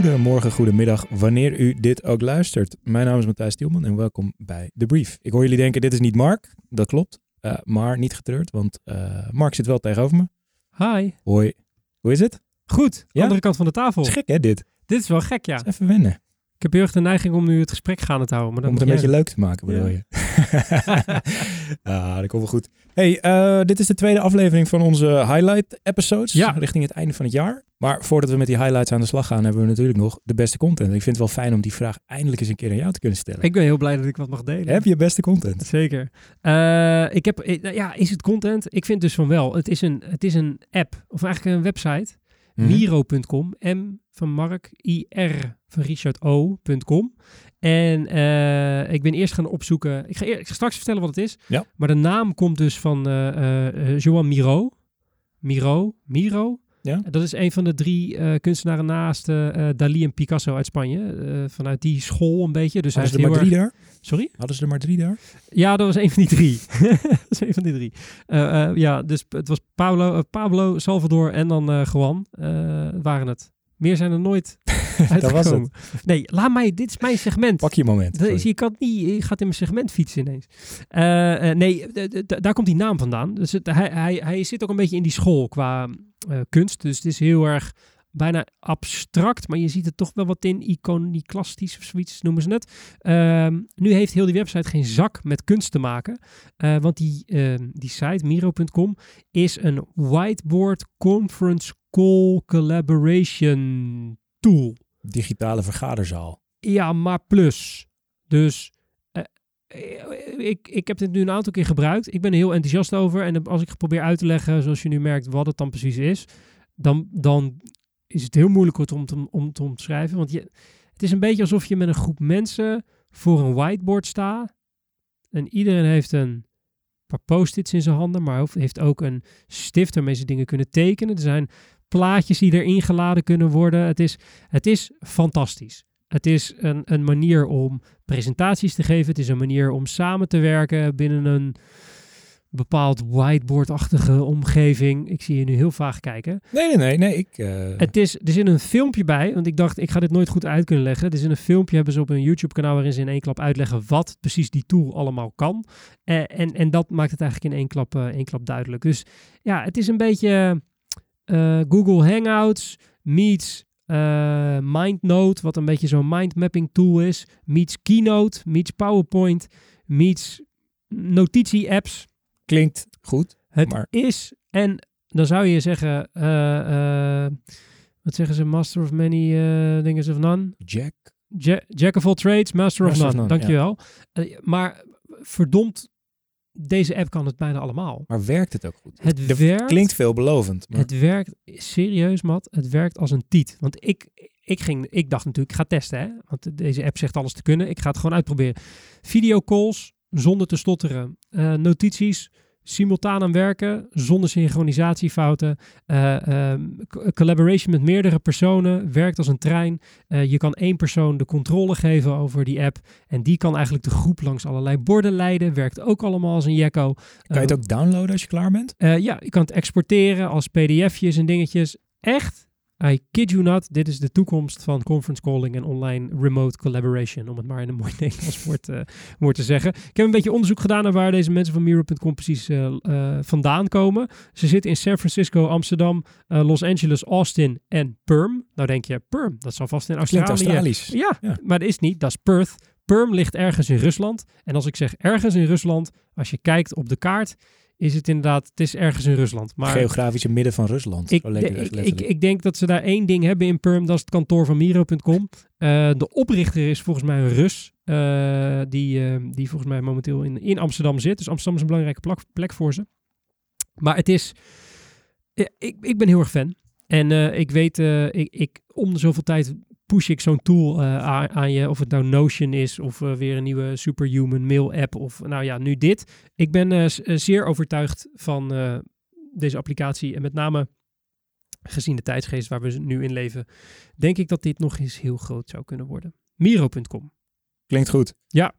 Goedemorgen, goedemiddag, wanneer u dit ook luistert. Mijn naam is Matthijs Stielman en welkom bij The Brief. Ik hoor jullie denken, dit is niet Mark. Dat klopt, uh, maar niet getreurd, want uh, Mark zit wel tegenover me. Hi. Hoi. Hoe is het? Goed, ja? andere kant van de tafel. Is gek hè, dit? Dit is wel gek, ja. even wennen. Ik heb heel erg de neiging om nu het gesprek gaande te houden. Maar dan om het een beetje leuk te maken, bedoel ja. je? ah, dat komt wel goed. Hey, uh, dit is de tweede aflevering van onze highlight episodes. Ja. Richting het einde van het jaar. Maar voordat we met die highlights aan de slag gaan, hebben we natuurlijk nog de beste content. Ik vind het wel fijn om die vraag eindelijk eens een keer aan jou te kunnen stellen. Ik ben heel blij dat ik wat mag delen. Heb je beste content? Zeker. Uh, ik heb, ja, is het content? Ik vind dus van wel. Het is een, het is een app, of eigenlijk een website. Mhm. Miro.com, M van Mark, IR van Richard O.com. En uh, ik ben eerst gaan opzoeken. Ik ga, ik ga, straks vertellen wat het is. Ja. Maar de naam komt dus van uh, uh, Joan Miro. Miro, Miro. Ja. Dat is een van de drie uh, kunstenaren naast uh, Dali en Picasso uit Spanje. Uh, vanuit die school een beetje. Dus Hadden ze er maar drie daar? Sorry? Hadden ze er maar drie daar? Ja, dat was een van die drie. dat is een van die drie. ja, dus het was Pablo, Pablo Salvador en dan Juan waren het. Meer zijn er nooit dat was het. Nee, laat mij, dit is mijn segment. Pak je moment. Je, kan niet, je gaat in mijn segment fietsen ineens. Nee, daar komt die naam vandaan. Dus hij, hij, hij zit ook een beetje in die school qua kunst. Dus het is heel erg bijna abstract, maar je ziet het toch wel wat in, iconoclastisch of zoiets noemen ze het. Um, nu heeft heel die website geen zak met kunst te maken, uh, want die, uh, die site, miro.com, is een whiteboard conference call collaboration tool. Digitale vergaderzaal. Ja, maar plus. Dus uh, ik, ik heb dit nu een aantal keer gebruikt. Ik ben er heel enthousiast over. En als ik probeer uit te leggen, zoals je nu merkt, wat het dan precies is, dan, dan is het heel moeilijk om te, om te omschrijven. Want je, het is een beetje alsof je met een groep mensen voor een whiteboard staat. En iedereen heeft een paar post-its in zijn handen, maar heeft ook een stift waarmee ze dingen kunnen tekenen. Er zijn plaatjes die erin geladen kunnen worden. Het is, het is fantastisch. Het is een, een manier om presentaties te geven. Het is een manier om samen te werken binnen een bepaald whiteboard-achtige omgeving. Ik zie je nu heel vaag kijken. Nee, nee, nee. nee ik, uh... het is, er zit een filmpje bij, want ik dacht, ik ga dit nooit goed uit kunnen leggen. Er is een filmpje, hebben ze op een YouTube-kanaal waarin ze in één klap uitleggen wat precies die tool allemaal kan. Uh, en, en dat maakt het eigenlijk in één klap, uh, één klap duidelijk. Dus ja, het is een beetje Google Hangouts meets MindNote, wat een beetje zo'n mindmapping tool is, meets Keynote, meets PowerPoint, meets notitie-apps. Klinkt goed. Het maar... is, en dan zou je zeggen, uh, uh, wat zeggen ze, master of many uh, things of none? Jack. Ja Jack of all trades, master, master of none. Of none Dankjewel. Ja. maar verdomd, deze app kan het bijna allemaal. Maar werkt het ook goed? Het De werkt, klinkt veelbelovend. Maar... Het werkt, serieus Matt, het werkt als een tiet. Want ik, ik, ging, ik dacht natuurlijk, ik ga testen, hè? want deze app zegt alles te kunnen. Ik ga het gewoon uitproberen. Videocalls, zonder te stotteren. Uh, notities, simultaan aan werken, zonder synchronisatiefouten. Uh, uh, collaboration met meerdere personen, werkt als een trein. Je kan één persoon de controle geven over die app. En die kan eigenlijk de groep langs allerlei borden leiden. Werkt ook allemaal als een Jekko. Kan je het ook downloaden als je klaar bent? ja, je kan het exporteren als pdf'jes en dingetjes. Echt I kid you not, dit is de toekomst van conference calling en online remote collaboration, om het maar in een mooi Nederlands woord, uh, woord te zeggen. Ik heb een beetje onderzoek gedaan naar waar deze mensen van Miro.com precies uh, uh, vandaan komen. Ze zitten in San Francisco, Amsterdam, Los Angeles, Austin en Perm. Nou denk je, Perm, dat zal vast in Australië. Australisch. Ja, ja, maar dat is niet, dat is Perth. Perm ligt ergens in Rusland. En als ik zeg ergens in Rusland, als je kijkt op de kaart, is het inderdaad, het is ergens in Rusland. Maar Geografische midden van Rusland. Ik, ik, ik, ik, denk dat ze daar één ding hebben in Perm, dat is het kantoor van Miro.com. Uh, de oprichter is volgens mij een Rus, uh, die, uh, die volgens mij momenteel in, in Amsterdam zit. Dus Amsterdam is een belangrijke plek, plek voor ze. Maar het is, ik, ik ben heel erg fan. En ik weet, ik, ik, om de zoveel tijd push ik zo'n tool uh, aan, je, of het nou Notion is of uh, weer een nieuwe Superhuman mail app of nou ja, nu dit. Ik ben uh, zeer overtuigd van deze applicatie en met name gezien de tijdsgeest waar we nu in leven, denk ik dat dit nog eens heel groot zou kunnen worden. Miro.com. Klinkt goed. Ja.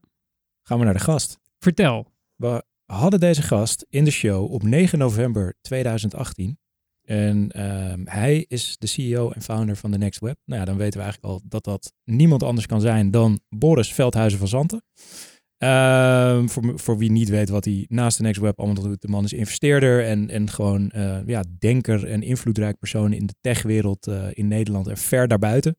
Gaan we naar de gast. Vertel. We hadden deze gast in de show op 9 november 2018 En ehm, hij is de CEO en founder van The Next Web. Nou ja, dan weten we eigenlijk al dat dat niemand anders kan zijn dan Boris Veldhuizen van Zanten. Ehm, voor, voor wie niet weet wat hij naast de Next Web allemaal doet. De man is investeerder en, en gewoon uh, ja, denker en invloedrijk persoon in de techwereld uh, in Nederland en ver daarbuiten.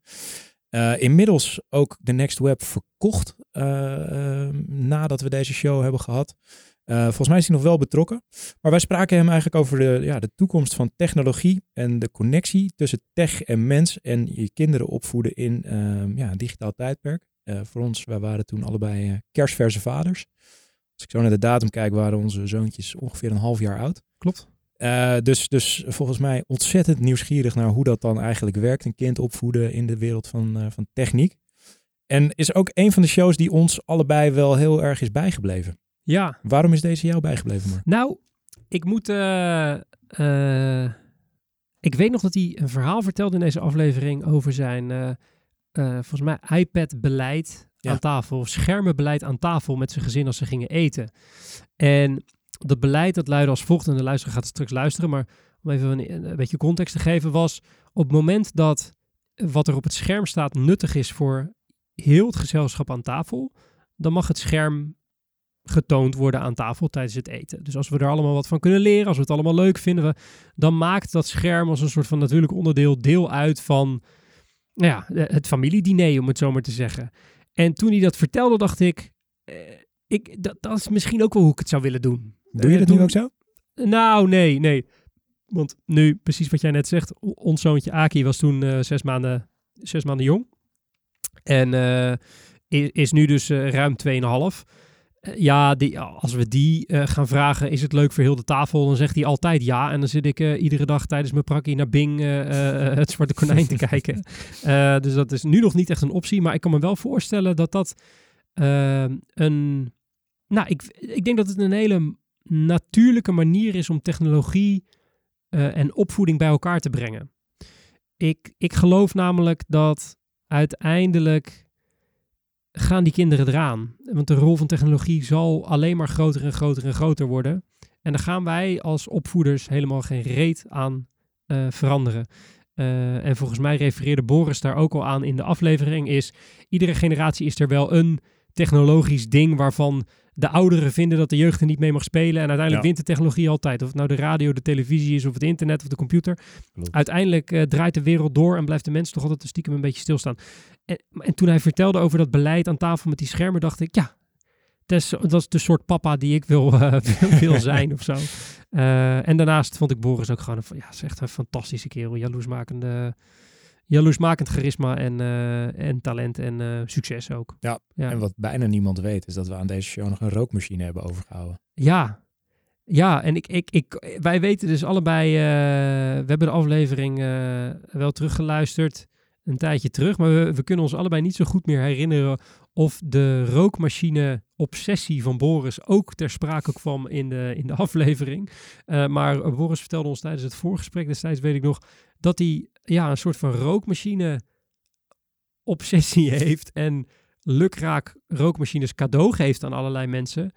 Uh, inmiddels ook de Next Web verkocht ehm, nadat we deze show hebben gehad. Volgens mij is hij nog wel betrokken. Maar wij spraken hem eigenlijk over de, ja, de toekomst van technologie en de connectie tussen tech en mens en je kinderen opvoeden in ehm, ja, een digitaal tijdperk. Uh, voor ons, wij waren toen allebei uh, kerstverse vaders. Als ik zo naar de datum kijk, waren onze zoontjes ongeveer een half jaar oud. Klopt. Dus, dus volgens mij ontzettend nieuwsgierig naar hoe dat dan eigenlijk werkt. Een kind opvoeden in de wereld van, van techniek. En is ook een van de shows die ons allebei wel heel erg is bijgebleven. Ja. Waarom is deze jou bijgebleven, maar? Nou, ik moet... ik weet nog dat hij een verhaal vertelde in deze aflevering over zijn uh, volgens mij iPad-beleid aan tafel, schermenbeleid aan tafel met zijn gezin als ze gingen eten. En dat beleid dat luidde als volgt, en de luisteraar gaat straks luisteren, maar om even een, een, beetje context te geven, was op het moment dat wat er op het scherm staat nuttig is voor heel het gezelschap aan tafel, dan mag het scherm getoond worden aan tafel tijdens het eten. Dus als we er allemaal wat van kunnen leren, als we het allemaal leuk vinden, dan maakt dat scherm als een soort van natuurlijk onderdeel deel uit van nou ja, het familiediner, om het zo maar te zeggen. En toen hij dat vertelde, dacht ik, eh, ik dat, dat is misschien ook wel hoe ik het zou willen doen. Doe je dat nu ook zo? Nou, nee, nee. Want nu, precies wat jij net zegt, ons zoontje Aki was toen uh, zes, maanden, zes maanden jong. En uh, is, is, nu dus ruim 2,5. Eh, ja, die, als we die uh, gaan vragen, is het leuk voor heel de tafel? Dan zegt hij altijd ja. En dan zit ik uh, iedere dag tijdens mijn prakkie naar Bing het Zwarte Konijn te kijken. dus dat is nu nog niet echt een optie. Maar ik kan me wel voorstellen dat dat een... Nou, ik, ik denk dat het een hele natuurlijke manier is om technologie en opvoeding bij elkaar te brengen. Ik, ik geloof namelijk dat uiteindelijk gaan die kinderen eraan. Want de rol van technologie zal alleen maar groter en groter en groter worden. En daar gaan wij als opvoeders helemaal geen reet aan uh, veranderen. Uh, en volgens mij refereerde Boris daar ook al aan in de aflevering, is iedere generatie is er wel een technologisch ding waarvan de ouderen vinden dat de jeugd er niet mee mag spelen. En uiteindelijk wint de technologie altijd. Of het nou de radio, de televisie is, of het internet of de computer. Uiteindelijk uh, draait de wereld door en blijft de mens toch altijd stiekem een beetje stilstaan. En, en, toen hij vertelde over dat beleid aan tafel met die schermen, dacht ik, ja, dat is, dat is de soort papa die ik wil, uh, wil zijn of zo. Uh, en daarnaast vond ik Boris ook gewoon, een, ja, is echt een fantastische kerel. Jaloersmakende jaloersmakend charisma en, uh, en talent en uh, succes ook. Ja, ja, en wat bijna niemand weet is dat we aan deze show nog een rookmachine hebben overgehouden. Ja, ja en ik, ik, ik, wij weten dus allebei, uh, we hebben de aflevering wel teruggeluisterd een tijdje terug, maar we, we, kunnen ons allebei niet zo goed meer herinneren of de rookmachine-obsessie van Boris ook ter sprake kwam in de, in de aflevering. maar Boris vertelde ons tijdens het voorgesprek destijds, weet ik nog, dat hij ja, een soort van rookmachine obsessie heeft en lukraak rookmachines cadeau geeft aan allerlei mensen.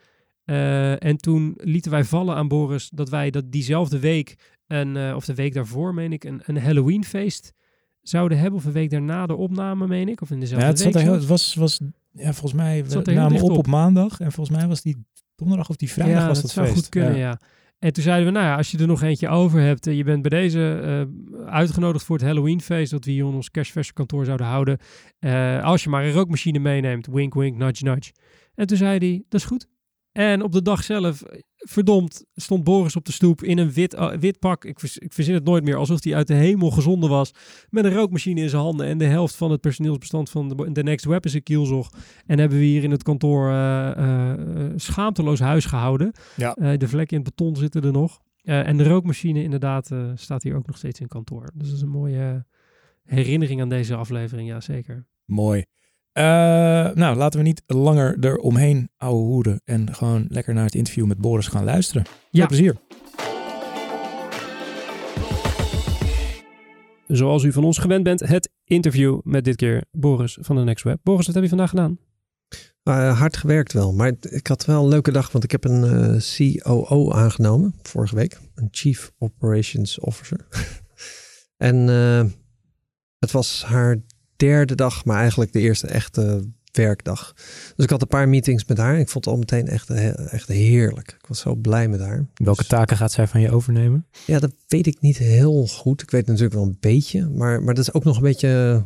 Uh, en toen lieten wij vallen aan Boris dat wij dat diezelfde week, een, uh, of de week daarvoor, meen ik, een, een Halloweenfeest zouden hebben. Of een week daarna de opname, meen ik. Of in dezelfde ja, het week. Zat er heel, het was, was, ja, volgens mij, we namen op, op op maandag. En volgens mij was die donderdag of die vrijdag ja, was dat, dat zou feest. goed kunnen, ja. ja. En toen zeiden we, nou ja, als je er nog eentje over hebt, uh, je bent bij deze uh, uitgenodigd voor het Halloweenfeest dat we hier in ons kerstverse kantoor zouden houden. Uh, als je maar een rookmachine meeneemt, wink wink, nudge nudge. En toen zei hij, dat is goed. En op de dag zelf, verdomd, stond Boris op de stoep in een wit, uh, wit pak. Ik, vers, ik verzin het nooit meer, alsof hij uit de hemel gezonden was. Met een rookmachine in zijn handen. En de helft van het personeelsbestand van de, de Next Web is een kielzog. En hebben we hier in het kantoor uh, uh, schaamteloos huis gehouden. Ja. de vlekken in het beton zitten er nog. en de rookmachine inderdaad staat hier ook nog steeds in kantoor. Dus dat is een mooie herinnering aan deze aflevering, ja zeker. Mooi. Uh, nou, laten we niet langer eromheen ouwe hoeden en gewoon lekker naar het interview met Boris gaan luisteren. Ja. Plezier. Zoals u van ons gewend bent, het interview met dit keer Boris van de Next Web. Boris, wat heb je vandaag gedaan? Uh, hard gewerkt wel, maar ik had wel een leuke dag, want ik heb een uh, COO aangenomen vorige week, een Chief Operations Officer. en uh, het was haar derde dag, maar eigenlijk de eerste echte werkdag. Dus ik had een paar meetings met haar. Ik vond het al meteen echt, echt heerlijk. Ik was zo blij met haar. Welke dus- taken gaat zij van je overnemen? Ja, dat weet ik niet heel goed. Ik weet natuurlijk wel een beetje, maar, maar dat is ook nog een beetje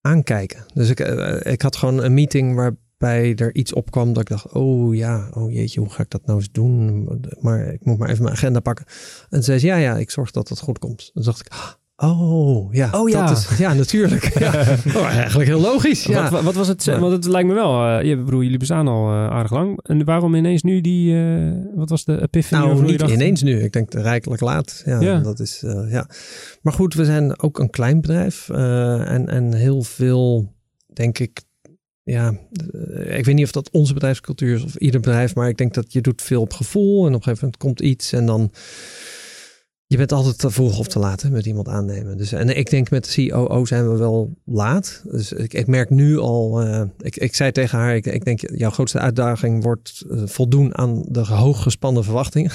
aankijken. Dus ik, eh, ik had gewoon een meeting waarbij er iets opkwam dat ik dacht, oh ja, oh jeetje, hoe ga ik dat nou eens doen? Maar ik moet maar even mijn agenda pakken. En ze zei, ja, ja, ik zorg dat het goed komt. Dan dacht ik, Oh ja, oh, ja. Dat is, ja, natuurlijk. ja. Oh, eigenlijk heel logisch. Ja. Wat, wat was het? Want het lijkt me wel. Uh, je, bedoel, jullie bestaan al uh, aardig lang. En waarom ineens nu die? Uh, wat was de epiphany? Nou, niet ineens nu. Ik denk rijkelijk laat. Ja, ja. dat is ja. Maar goed, we zijn ook een klein bedrijf en en heel veel, denk ik. Ja, ik weet niet of dat onze bedrijfscultuur is of ieder bedrijf, maar ik denk dat je doet veel op gevoel en op een gegeven moment komt iets en dan je bent altijd te vroeg of te laat met iemand aannemen. Dus, en ik denk met de COO zijn we wel laat. Dus ik, ik merk nu al, uh, ik, ik zei tegen haar, ik, ik denk jouw grootste uitdaging wordt uh, voldoen aan de hooggespannen verwachtingen.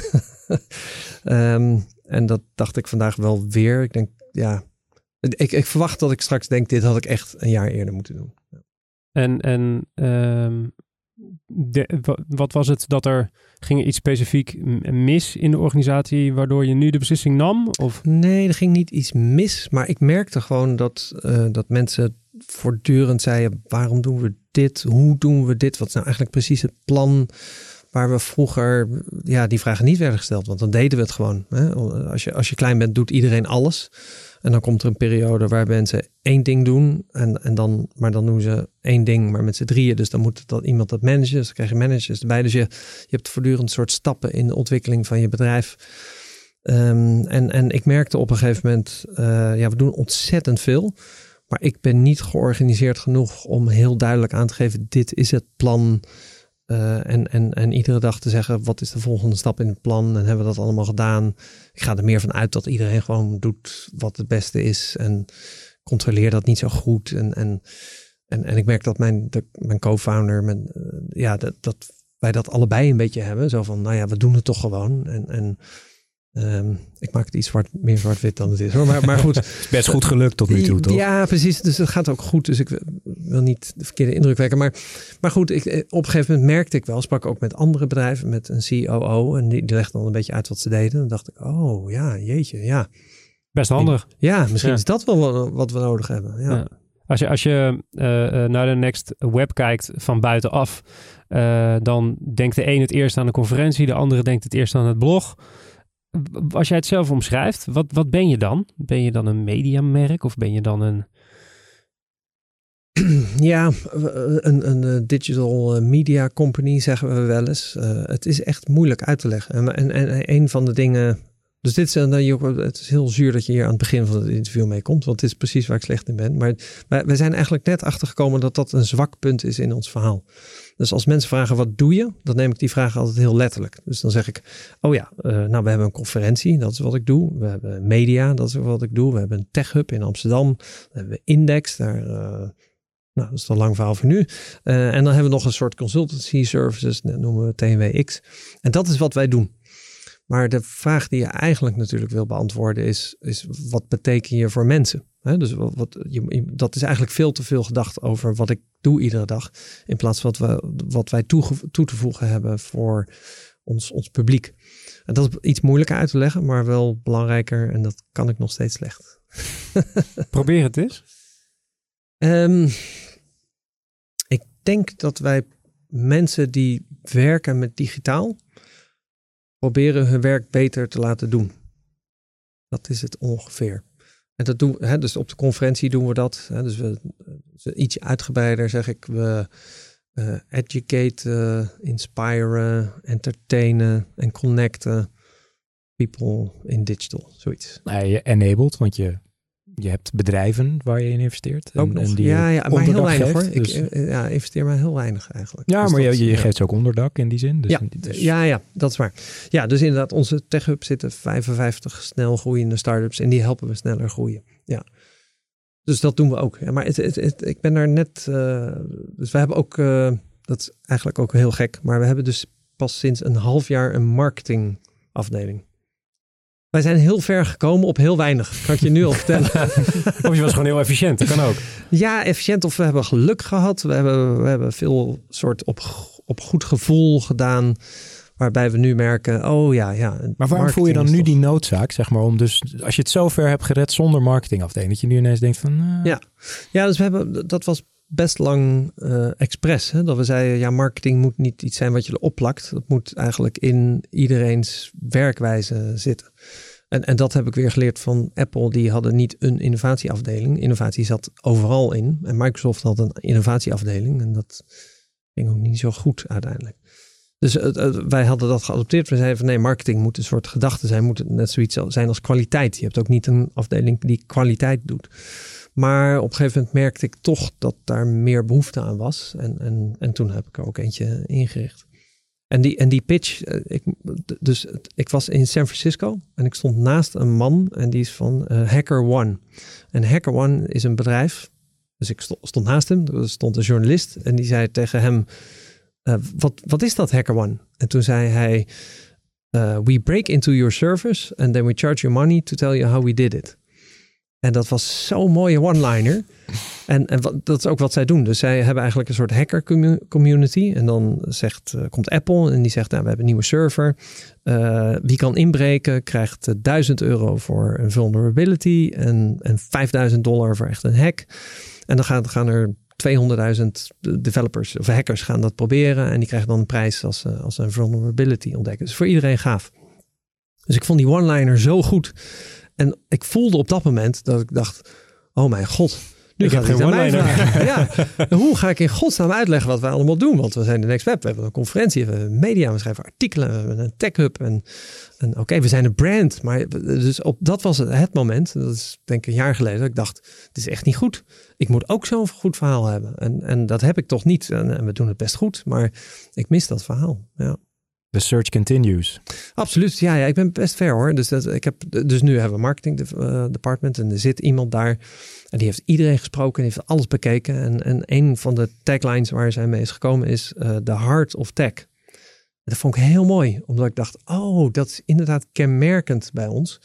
um, en dat dacht ik vandaag wel weer. Ik denk, ja, ik, ik verwacht dat ik straks denk, dit had ik echt een jaar eerder moeten doen. En, en de, wat was het dat er ging iets specifiek mis in de organisatie waardoor je nu de beslissing nam? Of? Nee, er ging niet iets mis, maar ik merkte gewoon dat, uh, dat mensen voortdurend zeiden: waarom doen we dit? Hoe doen we dit? Wat is nou eigenlijk precies het plan? Waar we vroeger ja, die vragen niet werden gesteld, want dan deden we het gewoon. Hè? Als, je, als je klein bent, doet iedereen alles. En dan komt er een periode waar mensen één ding doen. En, en dan, maar dan doen ze één ding, maar met z'n drieën. Dus dan moet dat, iemand dat managen. Dus dan krijg je managers erbij. Dus je, je hebt voortdurend soort stappen in de ontwikkeling van je bedrijf. Um, en, en ik merkte op een gegeven moment, uh, ja, we doen ontzettend veel. Maar ik ben niet georganiseerd genoeg om heel duidelijk aan te geven: dit is het plan. Uh, en, en, en iedere dag te zeggen, wat is de volgende stap in het plan? En hebben we dat allemaal gedaan? Ik ga er meer van uit dat iedereen gewoon doet wat het beste is. En controleer dat niet zo goed. En, en, en, en ik merk dat mijn, mijn co-founder, mijn, uh, ja, dat, dat wij dat allebei een beetje hebben. Zo van, nou ja, we doen het toch gewoon. En, en Um, ik maak het iets zwart, meer zwart-wit dan het is hoor. Maar, maar goed. het is best goed gelukt tot nu toe, toch? Ja, precies. Dus het gaat ook goed. Dus ik wil niet de verkeerde indruk wekken. Maar, maar goed, ik, op een gegeven moment merkte ik wel, sprak ook met andere bedrijven, met een COO. En die, die legde dan een beetje uit wat ze deden. En dan dacht ik, oh ja, jeetje, ja. Best handig. Ja, misschien ja. is dat wel wat we nodig hebben. Ja. ja. Als je, als je uh, naar de Next Web kijkt van buitenaf, uh, dan denkt de een het eerst aan de conferentie, de andere denkt het eerst aan het blog als jij het zelf omschrijft, wat, wat ben je dan? Ben je dan een mediamerk of ben je dan een... Ja, een, een digital media company zeggen we wel eens. Uh, het is echt moeilijk uit te leggen. En, en, en een van de dingen dus dit is, het is heel zuur dat je hier aan het begin van het interview mee komt, want dit is precies waar ik slecht in ben. Maar we zijn eigenlijk net achtergekomen dat dat een zwak punt is in ons verhaal. Dus als mensen vragen wat doe je, dan neem ik die vraag altijd heel letterlijk. Dus dan zeg ik, oh ja, uh, nou we hebben een conferentie, dat is wat ik doe. We hebben media, dat is wat ik doe. We hebben een tech hub in Amsterdam. We hebben Index, daar... Uh, nou, dat is een lang verhaal voor nu. Uh, en dan hebben we nog een soort consultancy services, dat noemen we TNWX. En dat is wat wij doen. Maar de vraag die je eigenlijk natuurlijk wil beantwoorden is, is wat beteken je voor mensen? He, dus wat, wat, je, dat is eigenlijk veel te veel gedacht over wat ik doe iedere dag. In plaats van wat, we, wat wij toe, toe te voegen hebben voor ons, ons publiek. En dat is iets moeilijker uit te leggen, maar wel belangrijker. En dat kan ik nog steeds slecht. Probeer het eens. Um, ik denk dat wij mensen die werken met digitaal proberen hun werk beter te laten doen. Dat is het ongeveer. En dat doen hè, dus op de conferentie doen we dat. Hè, dus we iets uitgebreider zeg ik, we uh, educate, uh, entertainen en connecten people in digital, zoiets. Nee, je enabled, want je je hebt bedrijven waar je in investeert. En, en die ja, ja, maar heel weinig hoor. Dus... Ik eh, ja, investeer maar heel weinig eigenlijk. Ja, dus maar je, je ja. geeft ook onderdak in die zin. Dus, ja, dus... ja, ja, dat is waar. Ja, dus inderdaad, onze tech hub zitten 55 snel groeiende startups en die helpen we sneller groeien. Ja. Dus dat doen we ook. Ja, maar het, het, ik ben daar net. Uh, dus we hebben ook. Uh, dat is eigenlijk ook heel gek. Maar we hebben dus pas sinds een half jaar een marketingafdeling. Wij zijn heel ver gekomen op heel weinig. Kan ik je nu al vertellen. of je was gewoon heel efficiënt. Dat kan ook. Ja, efficiënt. Of we hebben geluk gehad. We hebben, we hebben veel soort op, op goed gevoel gedaan. Waarbij we nu merken, oh ja, ja. Maar waarom voel je dan nu die noodzaak, zeg maar, om dus, als je het zo ver hebt gered zonder marketingafdeling, dat je nu ineens denkt van... Uh... Ja. ja, dus we hebben, dat was best lang uh, expres. Hè? Dat we zeiden, ja, marketing moet niet iets zijn wat je erop plakt. Dat moet eigenlijk in iedereen's werkwijze zitten. En, en dat heb ik weer geleerd van Apple. Die hadden niet een innovatieafdeling. Innovatie zat overal in. En Microsoft had een innovatieafdeling. En dat ging ook niet zo goed uiteindelijk. Dus wij hadden dat geadopteerd. We zeiden van nee, marketing moet een soort gedachte zijn. Moet net zoiets zijn als kwaliteit. Je hebt ook niet een afdeling die kwaliteit doet. Maar op een gegeven moment merkte ik toch dat daar meer behoefte aan was. En, en, en toen heb ik er ook eentje ingericht. En die, en die pitch, eh, ik, dus ik was in San Francisco en ik stond naast een man en die is van uh, Hacker One. En Hacker One is een bedrijf. Dus ik stond, naast hem, er stond een journalist en die zei tegen hem, uh, wat, wat is dat Hacker One? En toen zei hij, we break into your service and then we charge you money to tell you how we did it. En dat was zo'n mooie one-liner. En, dat is ook wat zij doen. Dus zij hebben eigenlijk een soort hacker community. En dan zegt, uh, komt Apple en die zegt, nou, we hebben een nieuwe server. Uh, wie kan inbreken krijgt 1000 euro voor een vulnerability en, en 5000 dollar voor echt een hack. En dan gaan, er 200.000 developers of hackers gaan dat proberen. En die krijgen dan een prijs als, eh, als een vulnerability ontdekken. Dus voor iedereen gaaf. Dus ik vond die one-liner zo goed. En ik voelde op dat moment dat ik dacht, oh mijn god. Nu ik heb geen one-liner. ja, hoe ga ik in godsnaam uitleggen wat wij allemaal doen? Want we zijn de Next Web, we hebben een conferentie, we hebben media, we schrijven artikelen, we hebben een tech hub. En, en oké, we zijn een brand. Maar dus op, dat was het, moment, dat is denk ik een jaar geleden, dat ik dacht, het is echt niet goed. Ik moet ook zo'n goed verhaal hebben. En, en dat heb ik toch niet. En, en we doen het best goed, maar ik mis dat verhaal. Ja. The search continues. Absoluut. Ja, ja, ik ben best ver hoor. Dus, dat, ik heb, dus nu hebben we marketing uh, department en er zit iemand daar. En die heeft iedereen gesproken en heeft alles bekeken. En, en een van de taglines waar zij mee is gekomen is uh, The Heart of Tech. dat vond ik heel mooi, omdat ik dacht, oh, dat is inderdaad kenmerkend bij ons.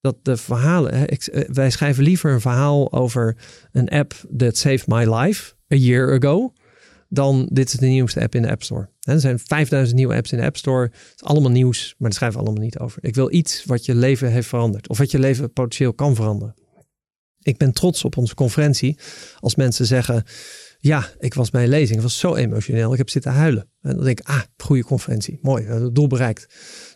Dat de verhalen, eh, wij schrijven liever een verhaal over een app that saved my life a year ago dan dit is de nieuwste app in de App Store. Er zijn 5000 nieuwe apps in de App Store. Het is allemaal nieuws, maar daar schrijven we allemaal niet over. Ik wil iets wat je leven heeft veranderd. Of wat je leven potentieel kan veranderen. Ik ben trots op onze conferentie als mensen zeggen ja, ik was bij een lezing. Het was zo emotioneel. Ik heb zitten huilen. En dan denk ik, ah, goede conferentie. Mooi, doel bereikt.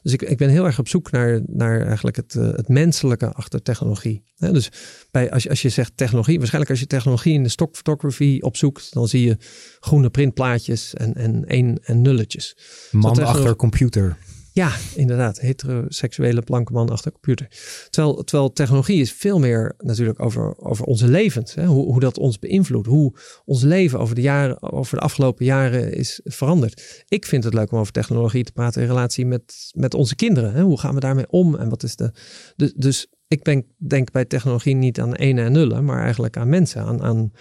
Dus ik, ik ben heel erg op zoek naar, naar eigenlijk het, eh, het menselijke achter technologie. dus bij, als, je, als je zegt technologie, waarschijnlijk als je technologie in de stock photography opzoekt, dan zie je groene printplaatjes en, en, een, en nulletjes. Man achter computer. Ja, inderdaad. Heteroseksuele blanke man achter computer. Terwijl, terwijl technologie is veel meer natuurlijk over, over onze levens. Hè? Hoe, hoe dat ons beïnvloedt. Hoe ons leven over de, jaren, over de afgelopen jaren is veranderd. Ik vind het leuk om over technologie te praten in relatie met, met onze kinderen. Hè? Hoe gaan we daarmee om? En wat is de. Dus, dus ik ben, denk bij technologie niet aan ene en nullen, maar eigenlijk aan mensen. Aan, aan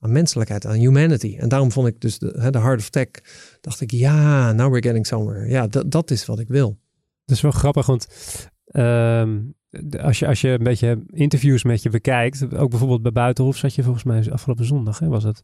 aan menselijkheid, aan humanity. En daarom vond ik dus de, de Heart of Tech, dacht ik, ja, now we're getting somewhere. Ja, dat, dat is wat ik wil. Dat is wel grappig, want ehm, als, je, als je een beetje interviews met je bekijkt, ook bijvoorbeeld bij Buitenhof zat je volgens mij afgelopen zondag, hè, was het.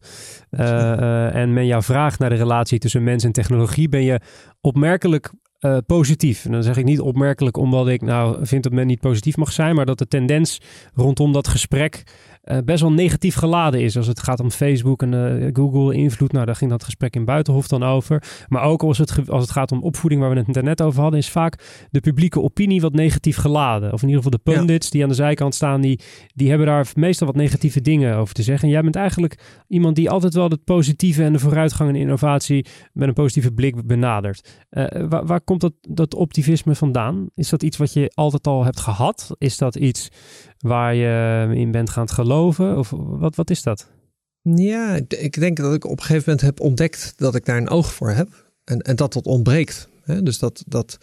Uh, en men jou vraagt naar de relatie tussen mens en technologie, ben je opmerkelijk uh, positief. En dan zeg ik niet opmerkelijk omdat ik nou vind dat men niet positief mag zijn, maar dat de tendens rondom dat gesprek uh, best wel negatief geladen is. Als het gaat om Facebook en uh, Google invloed. Nou, daar ging dat gesprek in Buitenhof dan over. Maar ook als het, als het gaat om opvoeding, waar we het net over hadden, is vaak de publieke opinie wat negatief geladen. Of in ieder geval de pundits die aan de zijkant staan, die, die hebben daar meestal wat negatieve dingen over te zeggen. En jij bent eigenlijk iemand die altijd wel het positieve en de vooruitgang en innovatie met een positieve blik benadert. Uh, waar, waar komt dat, dat optimisme vandaan? Is dat iets wat je altijd al hebt gehad? Is dat iets waar je in bent gaan geloven? Of wat, wat is dat? Ja, ik denk dat ik op een gegeven moment heb ontdekt dat ik daar een oog voor heb. En, en dat dat ontbreekt. Dus dat, dat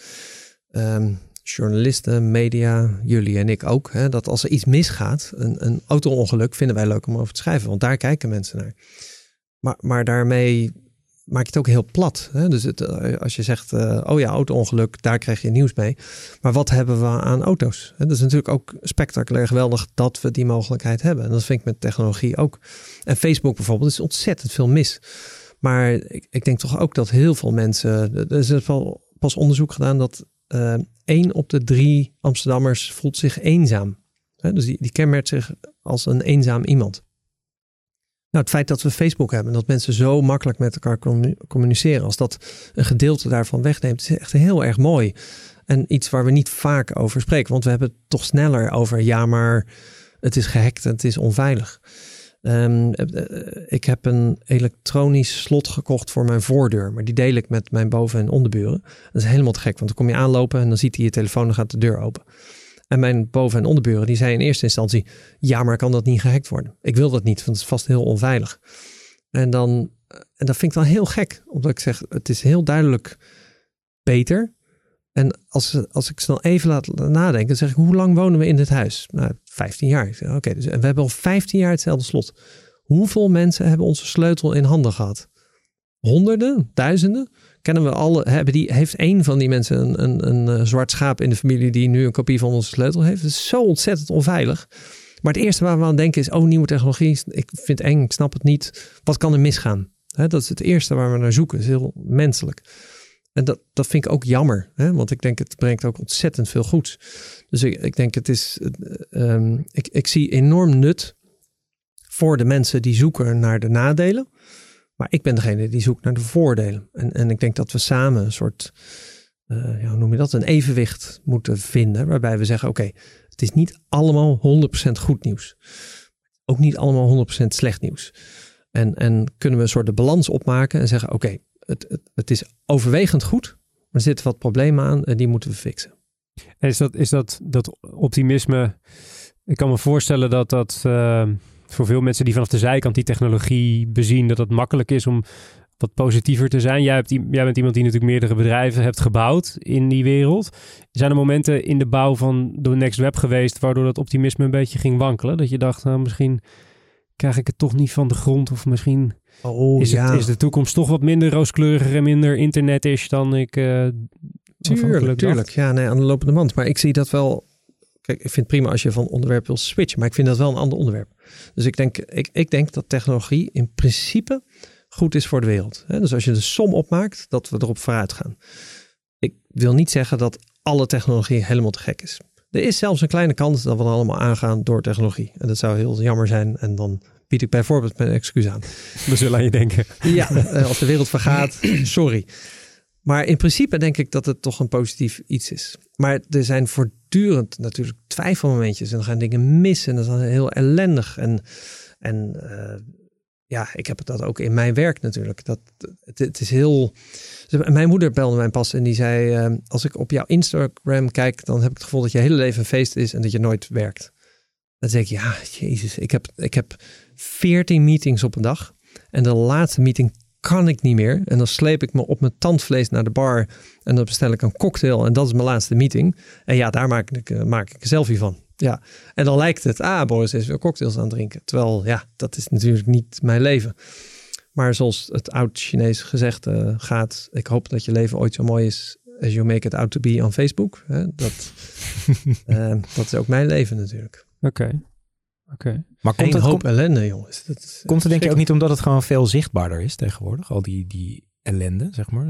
um, journalisten, media, jullie en ik ook, hè, dat als er iets misgaat, een, een auto-ongeluk, vinden wij leuk om over te schrijven, want daar kijken mensen naar. Maar, maar daarmee maak je het ook heel plat. Hè? Dus het, eh, als je zegt, uh, oh ja, auto-ongeluk, daar krijg je nieuws mee. Maar wat hebben we aan auto's? Dat is natuurlijk ook spectaculair geweldig dat we die mogelijkheid hebben. En dat vind ik met technologie ook. En Facebook bijvoorbeeld, is ontzettend veel mis. Maar ik, ik denk toch ook dat heel veel mensen, er is wel pas onderzoek gedaan dat uh, één op de drie Amsterdammers voelt zich eenzaam. Hè? Dus die, die kenmerkt zich als een eenzaam iemand. Nou, het feit dat we Facebook hebben, dat mensen zo makkelijk met elkaar communiceren, als dat een gedeelte daarvan wegneemt, is echt heel erg mooi. En iets waar we niet vaak over spreken, want we hebben het toch sneller over, ja, maar het is gehackt en het is onveilig. Um, ik heb een elektronisch slot gekocht voor mijn voordeur, maar die deel ik met mijn boven- en onderburen. Dat is helemaal te gek, want dan kom je aanlopen en dan ziet hij je telefoon en gaat de deur open. En mijn boven- en onderburen die zei in eerste instantie: ja, maar kan dat niet gehackt worden? Ik wil dat niet, want het is vast heel onveilig. En dan, en dat vind ik dan heel gek, omdat ik zeg: het is heel duidelijk beter. En als, als ik snel even laat nadenken, dan zeg ik: hoe lang wonen we in dit huis? Nou, 15 jaar. Oké, dus we hebben al 15 jaar hetzelfde slot. Hoeveel mensen hebben onze sleutel in handen gehad? Honderden, duizenden? Kennen we alle, hebben die, heeft één van die mensen een, een, een eh, zwart schaap in de familie die nu een kopie van onze sleutel heeft? Het is zo ontzettend onveilig. Maar het eerste waar we aan denken is, oh, nieuwe technologie, ik vind het eng, ik snap het niet. Wat kan er misgaan? dat is het eerste waar we naar zoeken. Is heel menselijk. En dat, dat vind ik ook jammer, hè? want ik denk het brengt ook ontzettend veel goeds. Dus ik, ik denk het is, uh, ik, ik zie enorm nut voor de mensen die zoeken naar de nadelen. Maar ik ben degene die zoekt naar de voordelen. En, en ik denk dat we samen een soort, uh, ja, hoe noem je dat, een evenwicht moeten vinden. Waarbij we zeggen, oké, het is niet allemaal 100% goed nieuws. Ook niet allemaal 100% slecht nieuws. En, en kunnen we een soort de balans opmaken en zeggen, oké, het, het, het, is overwegend goed. Maar er zitten wat problemen aan en die moeten we fixen. is dat, is dat, dat optimisme, ik kan me voorstellen dat dat... Uh voor veel mensen die vanaf de zijkant die technologie bezien, dat het makkelijk is om wat positiever te zijn. Jij, hebt, jij bent iemand die natuurlijk meerdere bedrijven hebt gebouwd in die wereld. Zijn er momenten in de bouw van de Next Web geweest waardoor dat optimisme een beetje ging wankelen? Dat je dacht, nou, misschien krijg ik het toch niet van de grond of misschien oh, is, het, is de toekomst toch wat minder rooskleurig en minder internetisch dan ik uh, Tuurlijk, tuurlijk. Ja, nee, aan de lopende band. Maar ik zie dat wel Kijk, ik vind het prima als je van onderwerp wil switchen, maar ik vind dat wel een ander onderwerp. Dus ik denk, ik, ik denk dat technologie in principe goed is voor de wereld. Dus als je de som opmaakt, dat we erop vooruit gaan. Ik wil niet zeggen dat alle technologie helemaal te gek is. Er is zelfs een kleine kans dat we er allemaal aangaan door technologie. En dat zou heel jammer zijn. En dan bied ik bijvoorbeeld mijn excuus aan. We zullen aan je denken. Ja, eh, als de wereld vergaat, sorry. Maar in principe denk ik dat het toch een positief iets is. Maar er zijn voortdurend natuurlijk twijfelmomentjes en dan gaan dingen mis en dat is heel ellendig. En, en uh, ja, ik heb dat ook in mijn werk natuurlijk. Dat, het, is heel. Mijn moeder belde mij pas en die zei: uh, Als ik op jouw Instagram kijk, dan heb ik het gevoel dat je hele leven een feest is en dat je nooit werkt. Dan zeg ik: Ja, Jezus, ik heb, ik heb 14 meetings op een dag. En de laatste meeting kan ik niet meer. En dan sleep ik me op mijn tandvlees naar de bar. En dan bestel ik een cocktail. En dat is mijn laatste meeting. En ja, daar maak ik, uh, maak ik een selfie van. Ja. En dan lijkt het, ah, Boris is weer cocktails aan het drinken. Terwijl, ja, dat is natuurlijk niet mijn leven. Maar zoals het oud Chinees gezegd uh, gaat, ik hoop dat je leven ooit zo mooi is as you make it out to be on Facebook. Hè? Dat, uh, dat is ook mijn leven natuurlijk. Oké. Oké. Maar komt het, hoop ellende, jongens. Dat komt het denk je ook niet omdat het gewoon veel zichtbaarder is tegenwoordig? Al die, die ellende, zeg maar.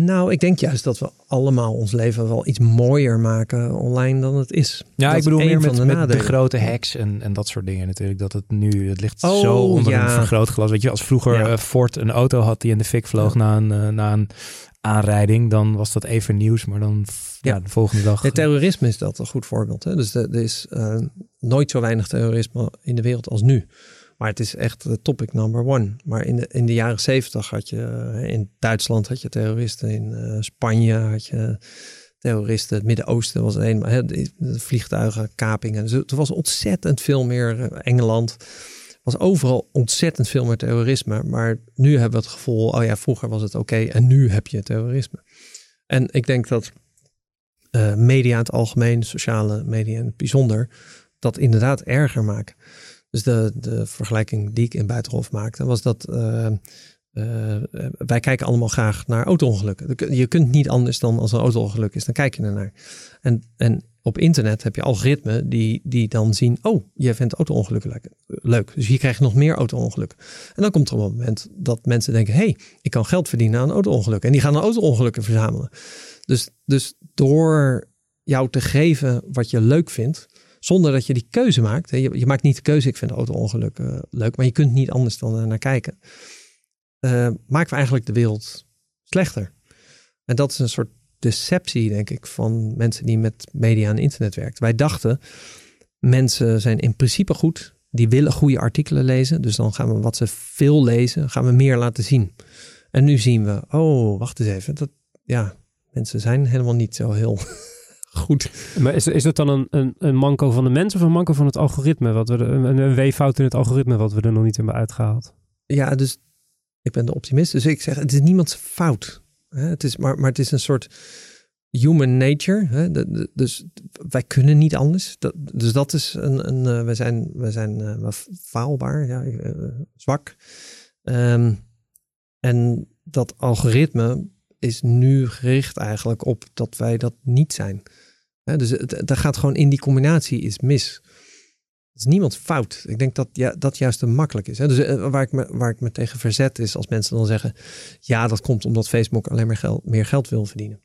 Nou, ik denk juist dat we allemaal ons leven wel iets mooier maken online dan het is. Ja, ik bedoel meer met, de, met de grote hacks en, en dat soort dingen natuurlijk. Dat het nu, het ligt oh, zo onder een vergrootglas. Weet je, als vroeger ja. Eh, Ford een auto had die in de fik vloog na, een, na een aanrijding, dan was dat even nieuws. Maar dan ja. de volgende dag. Het terrorisme is dat een goed voorbeeld. Hè? Dus er is uh, nooit zo weinig terrorisme in de wereld als nu. Maar het is echt de topic number one. Maar in de, in de jaren zeventig had je eh, in Duitsland had je terroristen, in uh, Spanje had je terroristen, het Midden-Oosten was een, vliegtuigen, kapingen. Dus er was ontzettend veel meer. Engeland was overal ontzettend veel meer terrorisme. Maar nu hebben we het gevoel, oh ja, vroeger was het oké en nu heb je terrorisme. En ik denk dat media in het algemeen, sociale media in het bijzonder, dat inderdaad erger maken. Dus de, de vergelijking die ik in Buitenhof maakte, was dat uh, uh, wij kijken allemaal graag naar auto-ongelukken. Je kunt niet anders dan als er een auto-ongeluk is, dan kijk je ernaar. En, en op internet heb je algoritmen die, die dan zien, oh, je vindt auto-ongelukken leuk. Dus hier krijg je nog meer auto-ongelukken. En dan komt er een moment dat mensen denken, hey, ik kan geld verdienen aan auto-ongelukken. En die gaan auto-ongelukken verzamelen. Dus, dus door jou te geven wat je leuk vindt, zonder dat je die keuze maakt. Je, je maakt niet de keuze, ik vind auto-ongelukken leuk, maar je kunt niet anders dan naar kijken. Uh, maken we eigenlijk de wereld slechter. En dat is een soort deceptie, denk ik, van mensen die met media en internet werken. Wij dachten, mensen zijn in principe goed, die willen goede artikelen lezen, dus dan gaan we wat ze veel lezen, gaan we meer laten zien. En nu zien we, oh, wacht eens even, dat, ja, mensen zijn helemaal niet zo heel goed. Maar is, is dat dan een, een, een manco van de mensen of een manco van het algoritme? Wat we een, een weeffout in het algoritme wat we er nog niet hebben uitgehaald? Ja, dus ik ben de optimist, dus ik zeg, het is niemands fout. Het is, maar, maar het is een soort human nature. Hè? dus wij kunnen niet anders. Dat, dus dat is een. een uh, we zijn, we zijn uh, faalbaar, ja, uh, zwak. Um, en dat algoritme is nu gericht eigenlijk op dat wij dat niet zijn. Dus het, gaat gewoon in die combinatie is mis. Het is niemand fout. Ik denk dat ja, dat juist te makkelijk is. Dus uh, waar, ik me, waar ik me tegen verzet is als mensen dan zeggen: ja, dat komt omdat Facebook alleen maar geld, meer geld wil verdienen.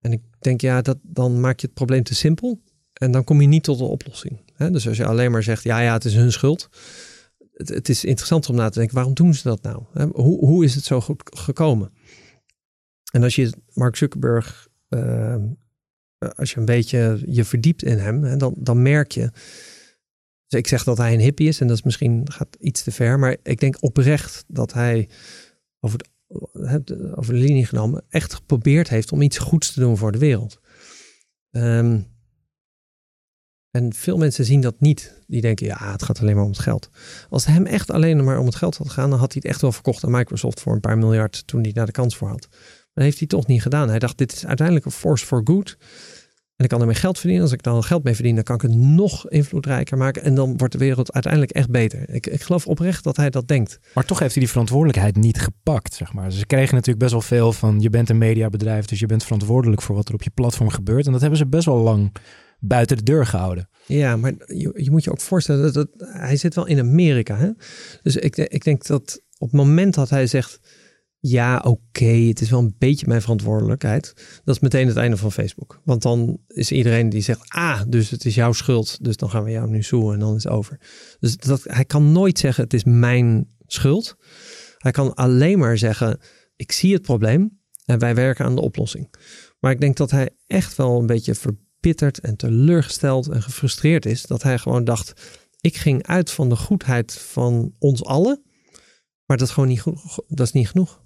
En ik denk, ja, dat, dan maak je het probleem te simpel. En dan kom je niet tot een oplossing. Dus als je alleen maar zegt: ja, ja, het is hun schuld. Het, het is interessant om na te denken: waarom doen ze dat nou? Hoe, hoe is het zo goed gekomen? En als je Mark Zuckerberg, uh, als je een beetje je verdiept in hem, hè, dan, dan merk je dus ik zeg dat hij een hippie is en dat is misschien gaat iets te ver, maar ik denk oprecht dat hij over de, over de linie genomen echt geprobeerd heeft om iets goeds te doen voor de wereld. Ehm, en veel mensen zien dat niet. Die denken, ja, het gaat alleen maar om het geld. Als het hem echt alleen maar om het geld had gegaan, dan had hij het echt wel verkocht aan Microsoft voor een paar miljard toen hij daar de kans voor had. Dat heeft hij toch niet gedaan. Hij dacht, dit is uiteindelijk een force for good. En ik kan ermee geld verdienen. Als ik dan geld mee verdien, dan kan ik het nog invloedrijker maken. En dan wordt de wereld uiteindelijk echt beter. Ik, ik geloof oprecht dat hij dat denkt. Maar toch heeft hij die verantwoordelijkheid niet gepakt, zeg maar. Ze kregen natuurlijk best wel veel van, je bent een mediabedrijf, dus je bent verantwoordelijk voor wat er op je platform gebeurt. En dat hebben ze best wel lang buiten de deur gehouden. Ja, maar je, je moet je ook voorstellen dat, dat hij zit wel in Amerika. Hè? Dus ik, ik denk dat op het moment dat hij zegt ja, oké, het is wel een beetje mijn verantwoordelijkheid. Dat is meteen het einde van Facebook. Want dan is iedereen die zegt, ah, dus het is jouw schuld. Dus dan gaan we jou nu zoeken en dan is het over. Dus dat, hij kan nooit zeggen, het is mijn schuld. Hij kan alleen maar zeggen, ik zie het probleem en wij werken aan de oplossing. Maar ik denk dat hij echt wel een beetje verbitterd en teleurgesteld en gefrustreerd is. Dat hij gewoon dacht, ik ging uit van de goedheid van ons allen. Maar dat is gewoon niet, dat is niet genoeg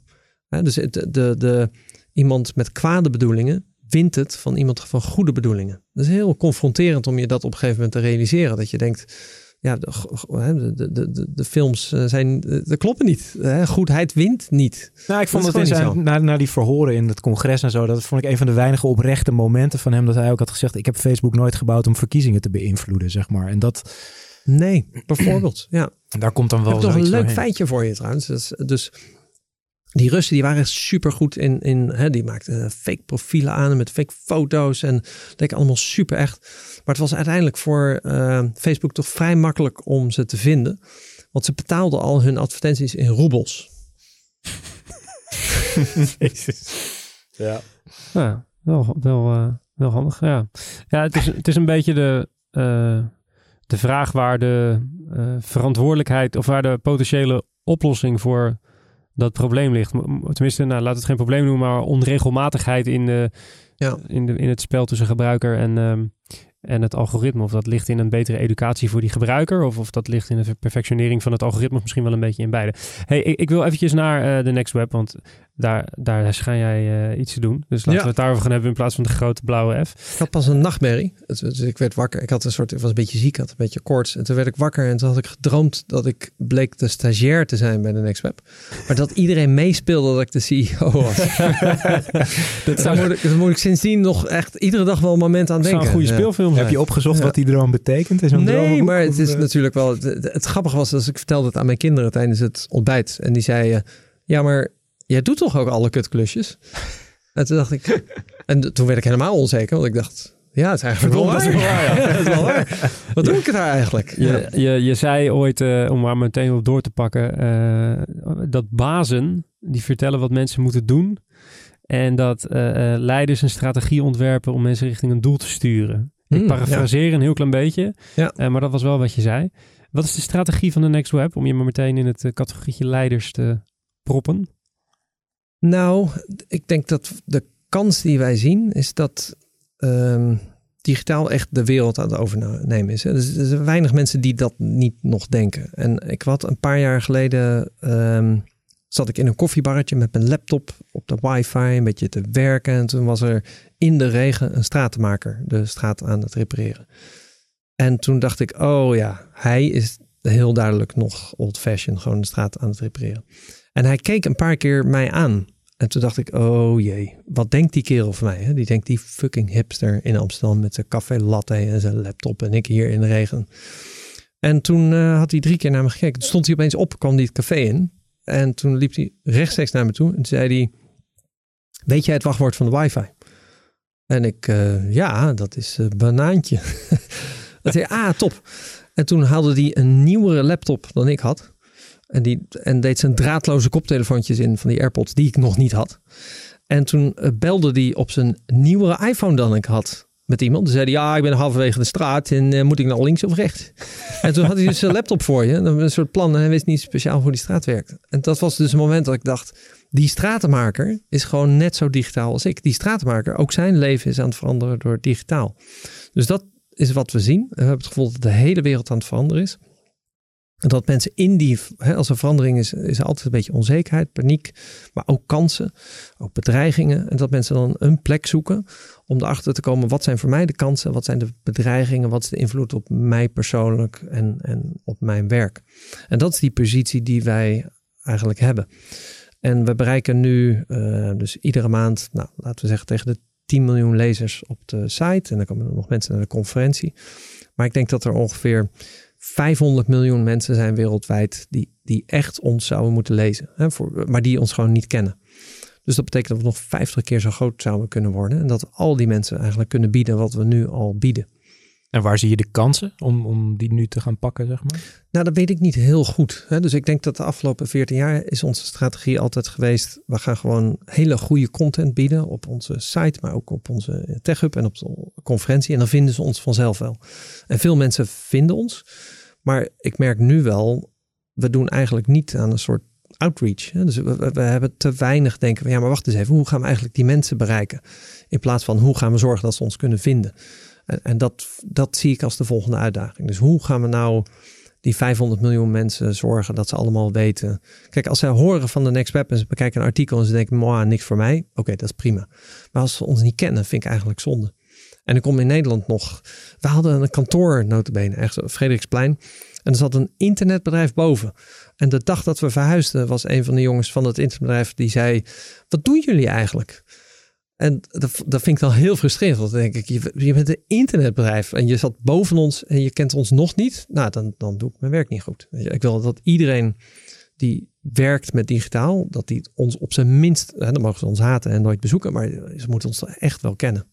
dus de, de, de, iemand met kwade bedoelingen wint het van iemand van goede bedoelingen. Dat is heel confronterend om je dat op een gegeven moment te realiseren. Dat je denkt, ja, de, de, de, de films eh, zijn, eh, de kloppen niet. Goedheid wint niet. Nou, ik vond dat, dat zijn, na, na die verhoren in het congres en zo, dat vond ik een van de weinige oprechte momenten van hem dat hij ook had gezegd, ik heb Facebook nooit gebouwd om verkiezingen te beïnvloeden, zeg maar. En dat... Nee, bijvoorbeeld, ja. En daar komt dan wel Ik heb toch een leuk feitje voor je trouwens. Dus, dus die Russen die waren super goed in, in hè, die maakten fake profielen aan met fake foto's en dat leek allemaal super echt. Maar het was uiteindelijk voor uh, Facebook toch vrij makkelijk om ze te vinden, want ze betaalden al hun advertenties in roebels. ja. ja, wel, wel, uh, wel handig. Ja, ja het, is, het is een beetje de, uh, de vraag waar de verantwoordelijkheid of waar de potentiële oplossing voor dat probleem ligt. Tenminste, nou, laat het geen probleem noemen, maar onregelmatigheid in, de, ja. in, de, in het spel tussen gebruiker en, um, en het algoritme. Of dat ligt in een betere educatie voor die gebruiker, of, of dat ligt in de perfectionering van het algoritme, misschien wel een beetje in beide. Hey, ik, ik wil eventjes naar uh, de Next Web, want daar, daar schijn jij uh, iets te doen. Dus laten we het daarover gaan hebben in plaats van de grote blauwe F. Ik had pas een nachtmerrie. Dus ik werd wakker. Ik had een soort, ik was een beetje ziek, had een beetje koorts. En toen werd ik wakker en toen had ik gedroomd dat ik bleek de stagiair te zijn bij de Next Web. Maar dat iedereen meespeelde dat ik de CEO was. dat zou... moet, ik, moet ik sindsdien nog echt iedere dag wel een moment aan denken. een goede speelfilm. Heb je opgezocht wat die droom betekent? Is nee, maar het is natuurlijk wel... Het, het, grappige was, als ik vertelde het aan mijn kinderen tijdens het ontbijt. En die zeiden, ja maar jij doet toch ook alle kutklusjes? en toen dacht ik, en toen werd ik helemaal onzeker, want ik dacht, ja, het is eigenlijk wel waar. Wat doe ik daar eigenlijk? Je, je, je zei ooit, uh, om maar meteen op door te pakken, uh, dat bazen die vertellen wat mensen moeten doen. En dat uh, leiders een strategie ontwerpen om mensen richting een doel te sturen. ik hmm, parafraseer een heel klein beetje, ja. maar dat was wel wat je zei. Wat is de strategie van de Next Web om je maar meteen in het categorietje leiders te proppen? Nou, ik denk dat de kans die wij zien is dat um, digitaal echt de wereld aan het overnemen is. Dus er zijn weinig mensen die dat niet nog denken. En ik had een paar jaar geleden. Um, zat ik in een koffiebarretje met mijn laptop op de wifi een beetje te werken. En toen was er in de regen een stratenmaker de straat aan het repareren. En toen dacht ik, oh ja, hij is heel duidelijk nog old fashion, gewoon de straat aan het repareren. En hij keek een paar keer mij aan. En toen dacht ik, oh jee, wat denkt die kerel van mij? Hè? Die denkt die fucking hipster in Amsterdam met zijn café latte en zijn laptop en ik hier in de regen. En toen uh, had hij drie keer naar me gekeken. Toen stond hij opeens op, kwam hij het café in. En toen liep hij rechtstreeks naar me toe en zei hij, weet jij het wachtwoord van de wifi? En ik, uh, ja, dat is uh, banaantje. dat zei, ah, top. En toen haalde hij een nieuwere laptop dan ik had. En, die, en deed zijn draadloze koptelefoontjes in van die AirPods die ik nog niet had. En toen eh, belde hij op zijn nieuwere iPhone dan ik had met iemand. Toen zei hij, ja, ik ben halverwege de straat en uh, moet ik nou links of rechts? en toen had hij dus een laptop voor je, een soort plan. En hij wist niet speciaal hoe die straat werkt. En dat was dus een moment dat ik dacht, die stratenmaker is gewoon net zo digitaal als ik. Die stratenmaker, ook zijn leven is aan het veranderen door digitaal. Dus dat is wat we zien. We hebben het gevoel dat de hele wereld aan het veranderen is. Dat mensen in die, hè, als er verandering is, is er altijd een beetje onzekerheid, paniek, maar ook kansen, ook bedreigingen. En dat mensen dan een plek zoeken om erachter te komen, wat zijn voor mij de kansen, wat zijn de bedreigingen, wat is de invloed op mij persoonlijk en, en op mijn werk. En dat is die positie die wij eigenlijk hebben. En we bereiken nu uh, dus iedere maand, nou, laten we zeggen tegen de 10 miljoen lezers op de site. En dan komen er nog mensen naar de conferentie. Maar ik denk dat er ongeveer 500 miljoen mensen zijn wereldwijd die, die echt ons zouden moeten lezen, hè, voor, maar die ons gewoon niet kennen. Dus dat betekent dat we nog 50 keer zo groot zouden kunnen worden en dat al die mensen eigenlijk kunnen bieden wat we nu al bieden. En waar zie je de kansen om, om die nu te gaan pakken, zeg maar? Nou, dat weet ik niet heel goed. Hè? Dus ik denk dat de afgelopen 14 jaar is onze strategie altijd geweest. We gaan gewoon hele goede content bieden op onze site, maar ook op onze TechHub en op de conferentie. En dan vinden ze ons vanzelf wel. En veel mensen vinden ons. Maar ik merk nu wel, we doen eigenlijk niet aan een soort outreach. Hè? Dus we, we, hebben te weinig denken van ja, maar wacht eens even, hoe gaan we eigenlijk die mensen bereiken? In plaats van hoe gaan we zorgen dat ze ons kunnen vinden? En, dat, dat zie ik als de volgende uitdaging. Dus hoe gaan we nou die 500 miljoen mensen zorgen dat ze allemaal weten. Kijk, als ze horen van de Next Web en ze bekijken een artikel en ze denken, niks voor mij. Oké, dat is prima. Maar als ze ons niet kennen, vind ik eigenlijk zonde. En ik kom in Nederland nog. We hadden een kantoor, notabene, echt Frederiksplein. En er zat een internetbedrijf boven. En de dag dat we verhuisden, was een van de jongens van het internetbedrijf die zei: Wat doen jullie eigenlijk? En dat, dat vind ik dan heel frustrerend. Want dan denk ik, je, je bent een internetbedrijf en je zat boven ons en je kent ons nog niet. Nou, dan, dan doe ik mijn werk niet goed. Ik wil dat iedereen die werkt met digitaal, dat die ons op zijn minst, hè, dan mogen ze ons haten en nooit bezoeken, maar ze moeten ons echt wel kennen.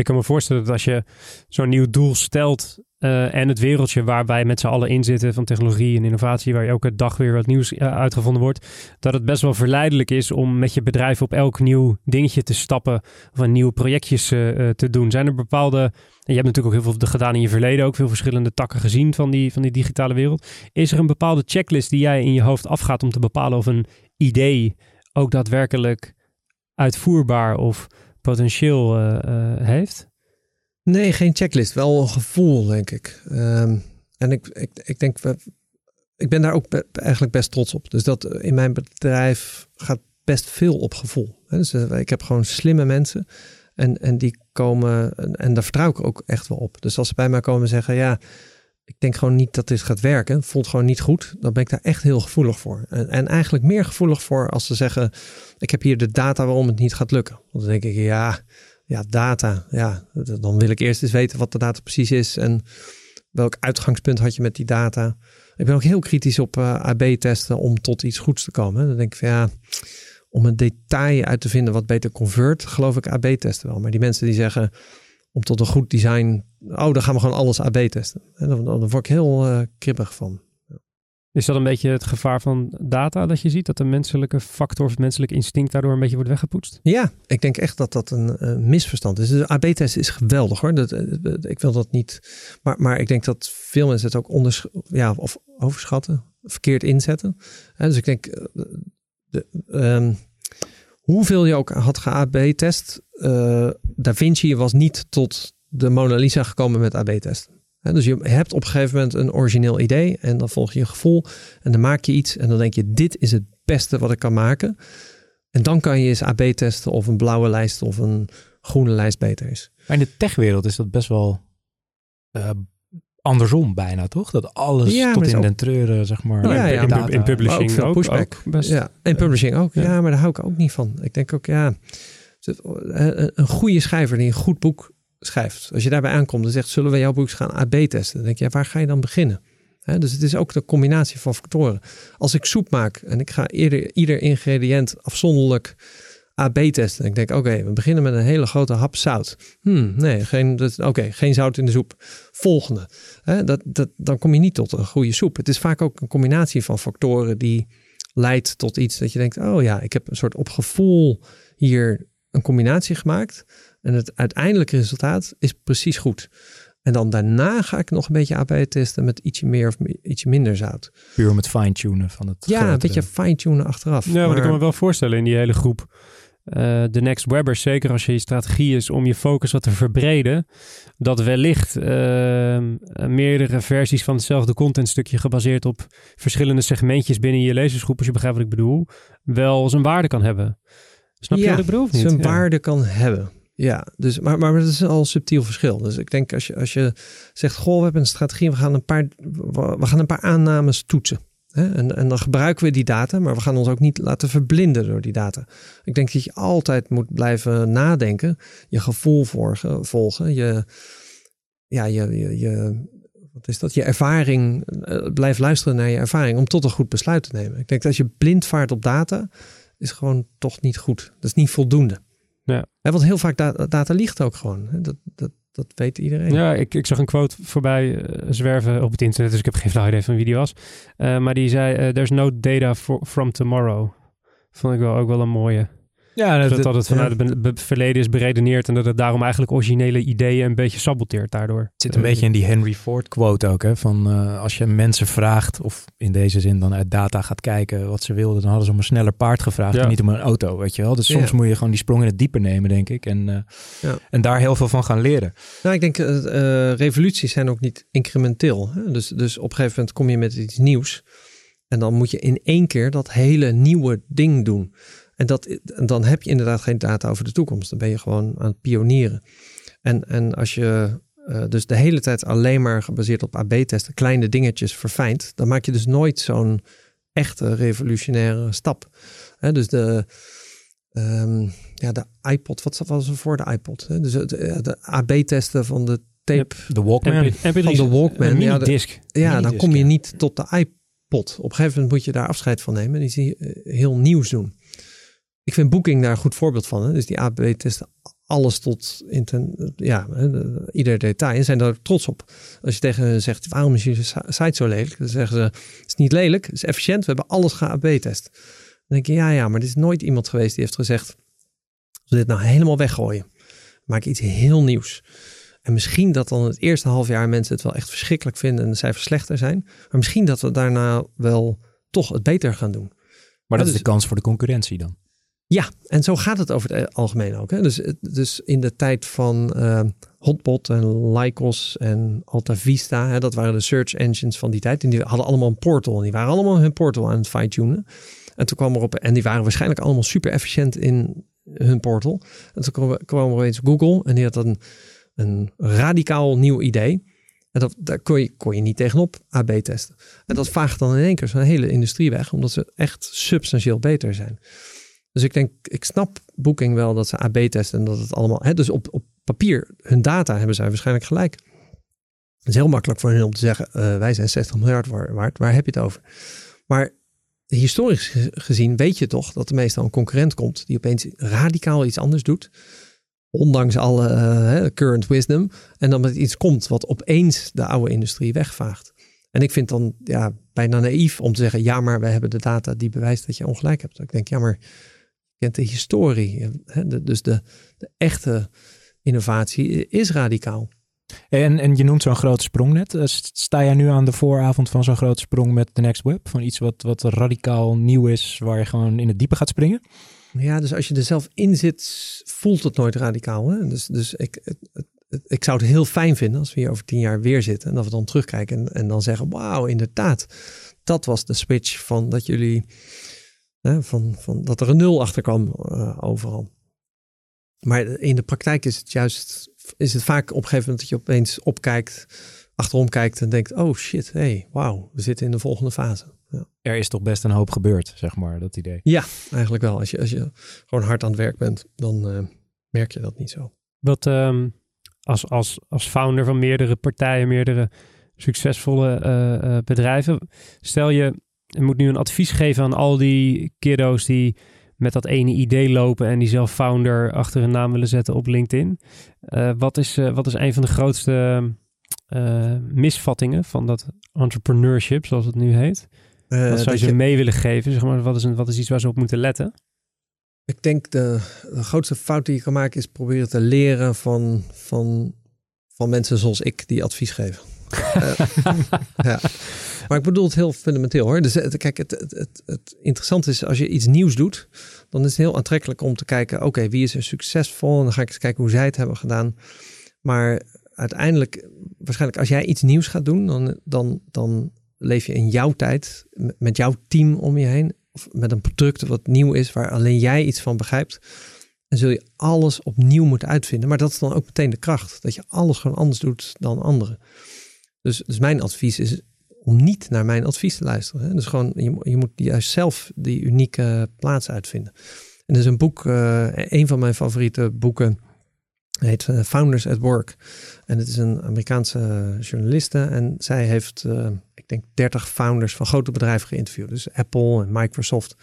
Ik kan me voorstellen dat als je zo'n nieuw doel stelt uh, en het wereldje waar wij met z'n allen in zitten van technologie en innovatie, waar elke dag weer wat nieuws uh, uitgevonden wordt, dat het best wel verleidelijk is om met je bedrijf op elk nieuw dingetje te stappen of een nieuwe projectjes uh, te doen. Zijn er bepaalde, en je hebt natuurlijk ook heel veel gedaan in je verleden, ook veel verschillende takken gezien van die, van die digitale wereld. Is er een bepaalde checklist die jij in je hoofd afgaat om te bepalen of een idee ook daadwerkelijk uitvoerbaar of potentieel uh, heeft? Nee, geen checklist. Wel een gevoel, denk ik. Um, en ik, ik, ik denk, ik ben daar ook eigenlijk best trots op. Dus dat in mijn bedrijf gaat best veel op gevoel. Dus ik heb gewoon slimme mensen. En, en die komen, en, en, daar vertrouw ik ook echt wel op. Dus als ze bij mij komen en zeggen, ja, ik denk gewoon niet dat dit gaat werken, voelt gewoon niet goed, dan ben ik daar echt heel gevoelig voor. En, en eigenlijk meer gevoelig voor als ze zeggen, ik heb hier de data waarom het niet gaat lukken. Want dan denk ik, ja, ja, data, ja, dan wil ik eerst eens weten wat de data precies is en welk uitgangspunt had je met die data. Ik ben ook heel kritisch op uh, eh, AB-testen om tot iets goeds te komen. Dan denk ik van ja, om een detail uit te vinden wat beter convert, geloof ik AB-testen wel. Maar die mensen die zeggen om tot een goed design, oh, dan gaan we gewoon alles AB testen. En dan, dan word ik heel uh, kribbig van. Is dat een beetje het gevaar van data dat je ziet? Dat de menselijke factor of het menselijke instinct daardoor een beetje wordt weggepoetst? Ja, ik denk echt dat dat een misverstand is. De AB-test is geweldig hoor. Dat, ik wil dat niet. Maar, maar ik denk dat veel mensen het ook onders ja, of overschatten, verkeerd inzetten. dus ik denk, eh, de, um, hoeveel je ook had ge-AB-test, uh, Da Vinci was niet tot de Mona Lisa gekomen met AB-testen. Dus je hebt op een gegeven moment een origineel idee en dan volg je je gevoel en dan maak je iets en dan denk je dit is het beste wat ik kan maken. En dan kan je eens AB testen of een blauwe lijst of een groene lijst beter is. Maar in de techwereld is dat best wel uh, andersom bijna, toch? Dat alles ja, tot in den treuren, zeg maar. ja, ja, in, publishing ook, pushback. best. Ja, in publishing ook. Ja. maar daar hou ik ook niet van. Ik denk ook, ja, een goede schrijver die een goed boek schrijft. Als je daarbij aankomt en zegt, zullen we jouw boek gaan AB testen? Dan denk je, ja, waar ga je dan beginnen? dus het is ook de combinatie van factoren. Als ik soep maak en ik ga eerder, ieder ingrediënt afzonderlijk AB testen. Ik denk, oké, we beginnen met een hele grote hap zout. Hmm, nee, geen, oké, geen zout in de soep. Volgende. dat, dat, dan kom je niet tot een goede soep. Het is vaak ook een combinatie van factoren die leidt tot iets dat je denkt, oh ja, ik heb een soort op gevoel hier een combinatie gemaakt. En het uiteindelijke resultaat is precies goed. En dan daarna ga ik nog een beetje AB testen met ietsje meer of ietsje minder zout. Puur met fine-tunen van het Ja, een beetje fine-tunen achteraf. Ja, maar... ik kan me wel voorstellen in die hele groep. Uh, de Next Webbers, zeker als je je strategie is om je focus wat te verbreden, dat wellicht uh, meerdere versies van hetzelfde contentstukje gebaseerd op verschillende segmentjes binnen je lezersgroep, als je begrijpt wat ik bedoel, wel zijn waarde kan hebben. Snap je wat ik bedoel? Zijn ja. waarde kan hebben. Ja, dus, maar, maar dat is al een subtiel verschil. Dus ik denk als je, als je zegt, goh, we hebben een strategie, we gaan een paar, we gaan een paar aannames toetsen. Hè? En, en dan gebruiken we die data, maar we gaan ons ook niet laten verblinden door die data. Ik denk dat je altijd moet blijven nadenken, je gevoel volgen, volgen je, ja, je, je, je, wat is dat? Je ervaring, uh, blijf luisteren naar je ervaring om tot een goed besluit te nemen. Ik denk dat als je blind vaart op data, is gewoon toch niet goed. Dat is niet voldoende. Ja. Want heel vaak data, data ligt ook gewoon. Dat, dat, dat weet iedereen. Ja, ik, ik zag een quote voorbij uh, zwerven op het internet, dus ik heb geen flauw idee van wie die was. Uh, maar die zei, uh, there's no data for, from tomorrow. Vond ik wel ook wel een mooie. Ja, dat, dat, het vanuit het verleden is beredeneerd en dat het daarom eigenlijk originele ideeën een beetje saboteert daardoor. Het zit een beetje in die Henry Ford quote ook, hè, van uh, als je mensen vraagt, of in deze zin dan uit data gaat kijken wat ze wilden, dan hadden ze om een sneller paard gevraagd en niet om een auto, weet je wel. Dus soms moet je gewoon die sprong in het diepe nemen, denk ik, en, uh, ja. en daar heel veel van gaan leren. Nou, ik denk, uh, revoluties zijn ook niet incrementeel. Hè? Dus, dus op een gegeven moment kom je met iets nieuws en dan moet je in één keer dat hele nieuwe ding doen. En dat, dan heb je inderdaad geen data over de toekomst. Dan ben je gewoon aan het pionieren. En, en als je uh, dus de hele tijd alleen maar gebaseerd op AB-testen kleine dingetjes verfijnt, dan maak je dus nooit zo'n echte revolutionaire stap. Hè, dus de, um, ja, de iPod, wat was er voor de iPod? Hè? Dus de, de AB-testen van de tape. De Walkman. MP, van de Walkman. ja, disc. ja dan kom je niet tot de iPod. Op een gegeven moment moet je daar afscheid van nemen. Die zie je heel nieuws doen. Ik vind Booking daar een goed voorbeeld van. Hè? Dus die AB testen alles tot in ten, ja, ieder detail. En zijn daar trots op. Als je tegen hen zegt, waarom is je site zo lelijk? Dan zeggen ze, het is niet lelijk, het is efficiënt. We hebben alles ge-AB-test. Dan denk je, ja, ja, maar er is nooit iemand geweest die heeft gezegd, als we dit nou helemaal weggooien, maak iets heel nieuws. En misschien dat dan het eerste half jaar mensen het wel echt verschrikkelijk vinden en de cijfers slechter zijn. Maar misschien dat we daarna wel toch het beter gaan doen. Maar dat is dus de kans voor de concurrentie dan? Ja, en zo gaat het over het algemeen ook. Hè? Dus, dus in de tijd van uh, en Lycos en Alta Vista, hè, dat waren de search engines van die tijd. En die hadden allemaal een portal. En die waren allemaal hun portal aan het fine-tunen. En toen kwam er op, en die waren waarschijnlijk allemaal super efficiënt in hun portal. En toen kwam, kwam er eens Google en die had een, een radicaal nieuw idee. En dat, daar kon je, kon je niet tegenop AB testen. En dat vaagt dan in één keer zo'n hele industrie weg, omdat ze echt substantieel beter zijn. Dus ik denk, ik snap Booking wel dat ze AB testen en dat het allemaal. Hè, dus op, op papier, hun data hebben zij waarschijnlijk gelijk. Het is heel makkelijk voor hen om te zeggen: uh, wij zijn 60 miljard waard, waar heb je het over? Maar historisch gezien weet je toch dat er meestal een concurrent komt die opeens radicaal iets anders doet. Ondanks alle uh, current wisdom. En dan met iets komt wat opeens de oude industrie wegvaagt. En ik vind dan ja, bijna naïef om te zeggen: ja, maar we hebben de data die bewijst dat je ongelijk hebt. Ik denk, ja, maar kent de historie. Hè? dus de, de echte innovatie is radicaal. En, en je noemt zo'n grote sprong net. Eh, sta jij nu aan de vooravond van zo'n grote sprong met de Next Web? Van iets wat, wat radicaal nieuw is, waar je gewoon in het diepe gaat springen? Ja, dus als je er zelf in zit, voelt het nooit radicaal. Hè? Dus, dus ik, het, ik zou het heel fijn vinden als we hier over tien jaar weer zitten. En dat we dan terugkijken en, en dan zeggen, wauw, inderdaad. Dat was de switch van dat jullie, hè, van, van dat er een nul achter kwam uh, overal. Maar in de praktijk is het juist, is het vaak op een gegeven moment dat je opeens opkijkt, achterom kijkt en denkt, oh shit, hey, wauw, we zitten in de volgende fase. Ja. Er is toch best een hoop gebeurd, zeg maar, dat idee. Ja, eigenlijk wel. Als je, als je gewoon hard aan het werk bent, dan uh, merk je dat niet zo. Wat um, als, als, als founder van meerdere partijen, meerdere succesvolle uh, bedrijven, stel je, je moet nu een advies geven aan al die kiddo's die met dat ene idee lopen en die zelf founder achter hun naam willen zetten op LinkedIn. Uh, wat, is, uh, wat is een van de grootste uh, misvattingen van dat entrepreneurship, zoals het nu heet? wat zou je, je mee willen geven? Zeg maar, wat, is een, wat is iets waar ze op moeten letten? Ik denk de, de grootste fout die je kan maken is proberen te leren van, van, van mensen zoals ik die advies geven. ja. Maar ik bedoel het heel fundamenteel hoor. Dus kijk, het, het, het, interessante is als je iets nieuws doet, dan is het heel aantrekkelijk om te kijken, oké, wie is er succesvol? En dan ga ik eens kijken hoe zij het hebben gedaan. Maar uiteindelijk, waarschijnlijk als jij iets nieuws gaat doen, dan, dan, dan leef je in jouw tijd, met jouw team om je heen, of met een product wat nieuw is, waar alleen jij iets van begrijpt. En zul je alles opnieuw moeten uitvinden. Maar dat is dan ook meteen de kracht. Dat je alles gewoon anders doet dan anderen. Dus, dus mijn advies is om niet naar mijn advies te luisteren. Hè? Dus gewoon, je, je moet juist zelf die unieke plaats uitvinden. En er is een boek, uh, een van mijn favoriete boeken, heet uh, Founders at Work. En het is een Amerikaanse journaliste en zij heeft, uh, ik denk, 30 founders van grote bedrijven geïnterviewd. Dus Apple en Microsoft.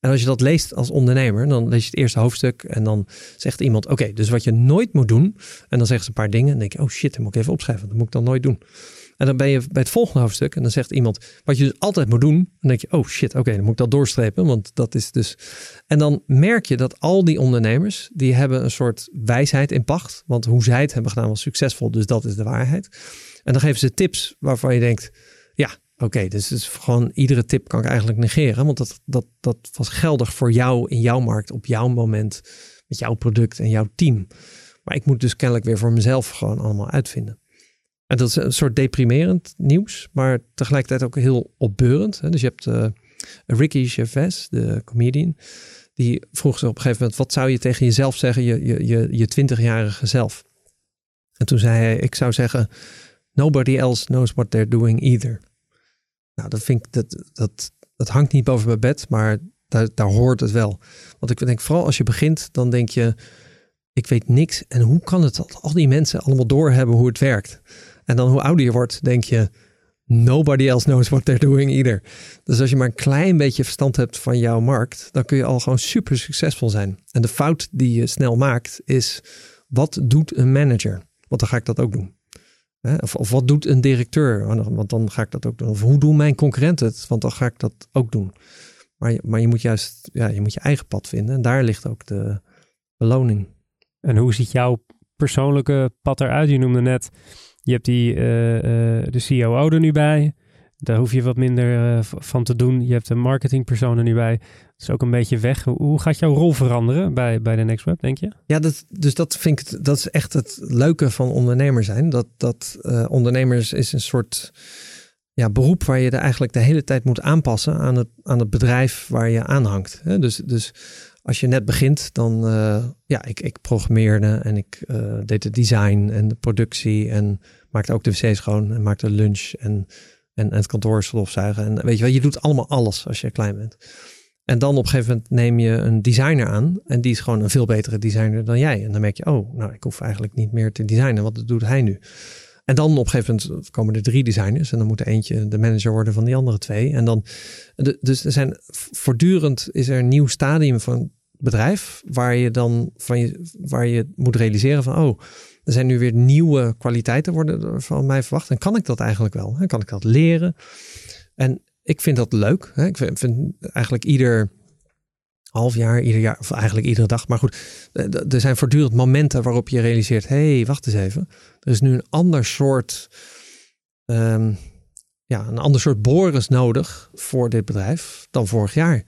En als je dat leest als ondernemer, dan lees je het eerste hoofdstuk en dan zegt iemand, oké, dus wat je nooit moet doen. En dan zeggen ze een paar dingen en denk je, oh shit, dat moet ik even opschrijven, dat moet ik dan nooit doen. En dan ben je bij het volgende hoofdstuk en dan zegt iemand wat je dus altijd moet doen. Dan denk je, oh shit, oké, dan moet ik dat doorstrepen, want dat is dus. En dan merk je dat al die ondernemers, die hebben een soort wijsheid in pacht. Want hoe zij het hebben gedaan was succesvol, dus dat is de waarheid. En dan geven ze tips waarvan je denkt, ja, oké, dus is gewoon iedere tip kan ik eigenlijk negeren, want dat, dat, dat was geldig voor jou in jouw markt, op jouw moment, met jouw product en jouw team. Maar ik moet dus kennelijk weer voor mezelf gewoon allemaal uitvinden. En dat is een soort deprimerend nieuws, maar tegelijkertijd ook heel opbeurend. Dus je hebt uh, Ricky Gervais, de comedian, die vroeg zich op een gegeven moment: wat zou je tegen jezelf zeggen, je, je, je, 20-jarige zelf? En toen zei hij: Ik zou zeggen: Nobody else knows what they're doing either. Nou, dat vind ik dat, dat, dat hangt niet boven mijn bed, maar daar, daar hoort het wel. Want ik denk vooral als je begint, dan denk je: ik weet niks. En hoe kan het dat al die mensen allemaal doorhebben hoe het werkt? En dan hoe ouder je wordt, denk je, nobody else knows what they're doing either. Dus als je maar een klein beetje verstand hebt van jouw markt, dan kun je al gewoon super succesvol zijn. En de fout die je snel maakt is, wat doet een manager? Want dan ga ik dat ook doen. Of, of wat doet een directeur? Want dan ga ik dat ook doen. Of hoe doen mijn concurrenten het? Want dan ga ik dat ook doen. Maar, maar je moet juist ja, je, moet je eigen pad vinden. En daar ligt ook de beloning. En hoe ziet jouw persoonlijke pad eruit? Je noemde net je hebt die, uh, uh, de COO er nu bij. Daar hoef je wat minder uh, van te doen. Je hebt een marketingpersoon er nu bij. Dat is ook een beetje weg. Hoe gaat jouw rol veranderen bij, bij de Next Web, denk je? Ja, dat, dus dat vind ik, dat is echt het leuke van ondernemer zijn. Dat, dat ondernemers is een soort ja, beroep waar je er eigenlijk de hele tijd moet aanpassen aan het, aan het bedrijf waar je aanhangt. Dus, dus als je net begint, dan ja, ik, ik programmeerde en ik deed het design en de productie en maakte ook de wc schoon en maakte lunch en, en, en het kantoor stofzuigen. En weet je wel, je doet allemaal alles als je klein bent. En dan op een gegeven moment neem je een designer aan en die is gewoon een veel betere designer dan jij. En dan merk je, oh, nou, ik hoef eigenlijk niet meer te designen, wat doet hij nu? En dan op een gegeven moment komen er drie designers. En dan moet er eentje de manager worden van die andere twee. En dan, dus er zijn voortdurend is er een nieuw stadium van bedrijf. Waar je dan van je, waar je moet realiseren van oh, er zijn nu weer nieuwe kwaliteiten worden van mij verwacht. En kan ik dat eigenlijk wel? Kan ik dat leren? En ik vind dat leuk. Ik vind eigenlijk ieder half jaar, ieder jaar, of eigenlijk iedere dag. Maar goed, eh, er zijn voortdurend momenten waarop je realiseert: hé, hey, wacht eens even. Er is nu een ander soort, um, ja, een ander soort Boris nodig voor dit bedrijf dan vorig jaar.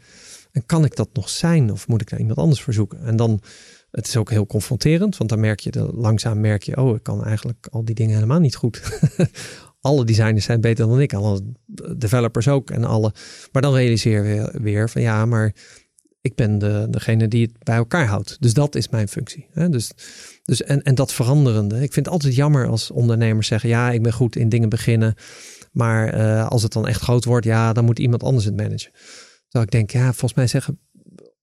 En kan ik dat nog zijn of moet ik daar iemand anders voor zoeken? En dan, het is ook heel confronterend, want dan merk je, langzaam merk je, oh, ik kan eigenlijk al die dingen helemaal niet goed. alle designers zijn beter dan ik, alle developers ook en alle. Maar dan realiseer je weer van ja, maar ik ben de, degene die het bij elkaar houdt. Dus dat is mijn functie. Hè? Dus, dus en, en dat veranderende. Ik vind het altijd jammer als ondernemers zeggen: ja, ik ben goed in dingen beginnen. Maar uh, als het dan echt groot wordt, ja, dan moet iemand anders het managen. Terwijl ik denk, ja, volgens mij zeggen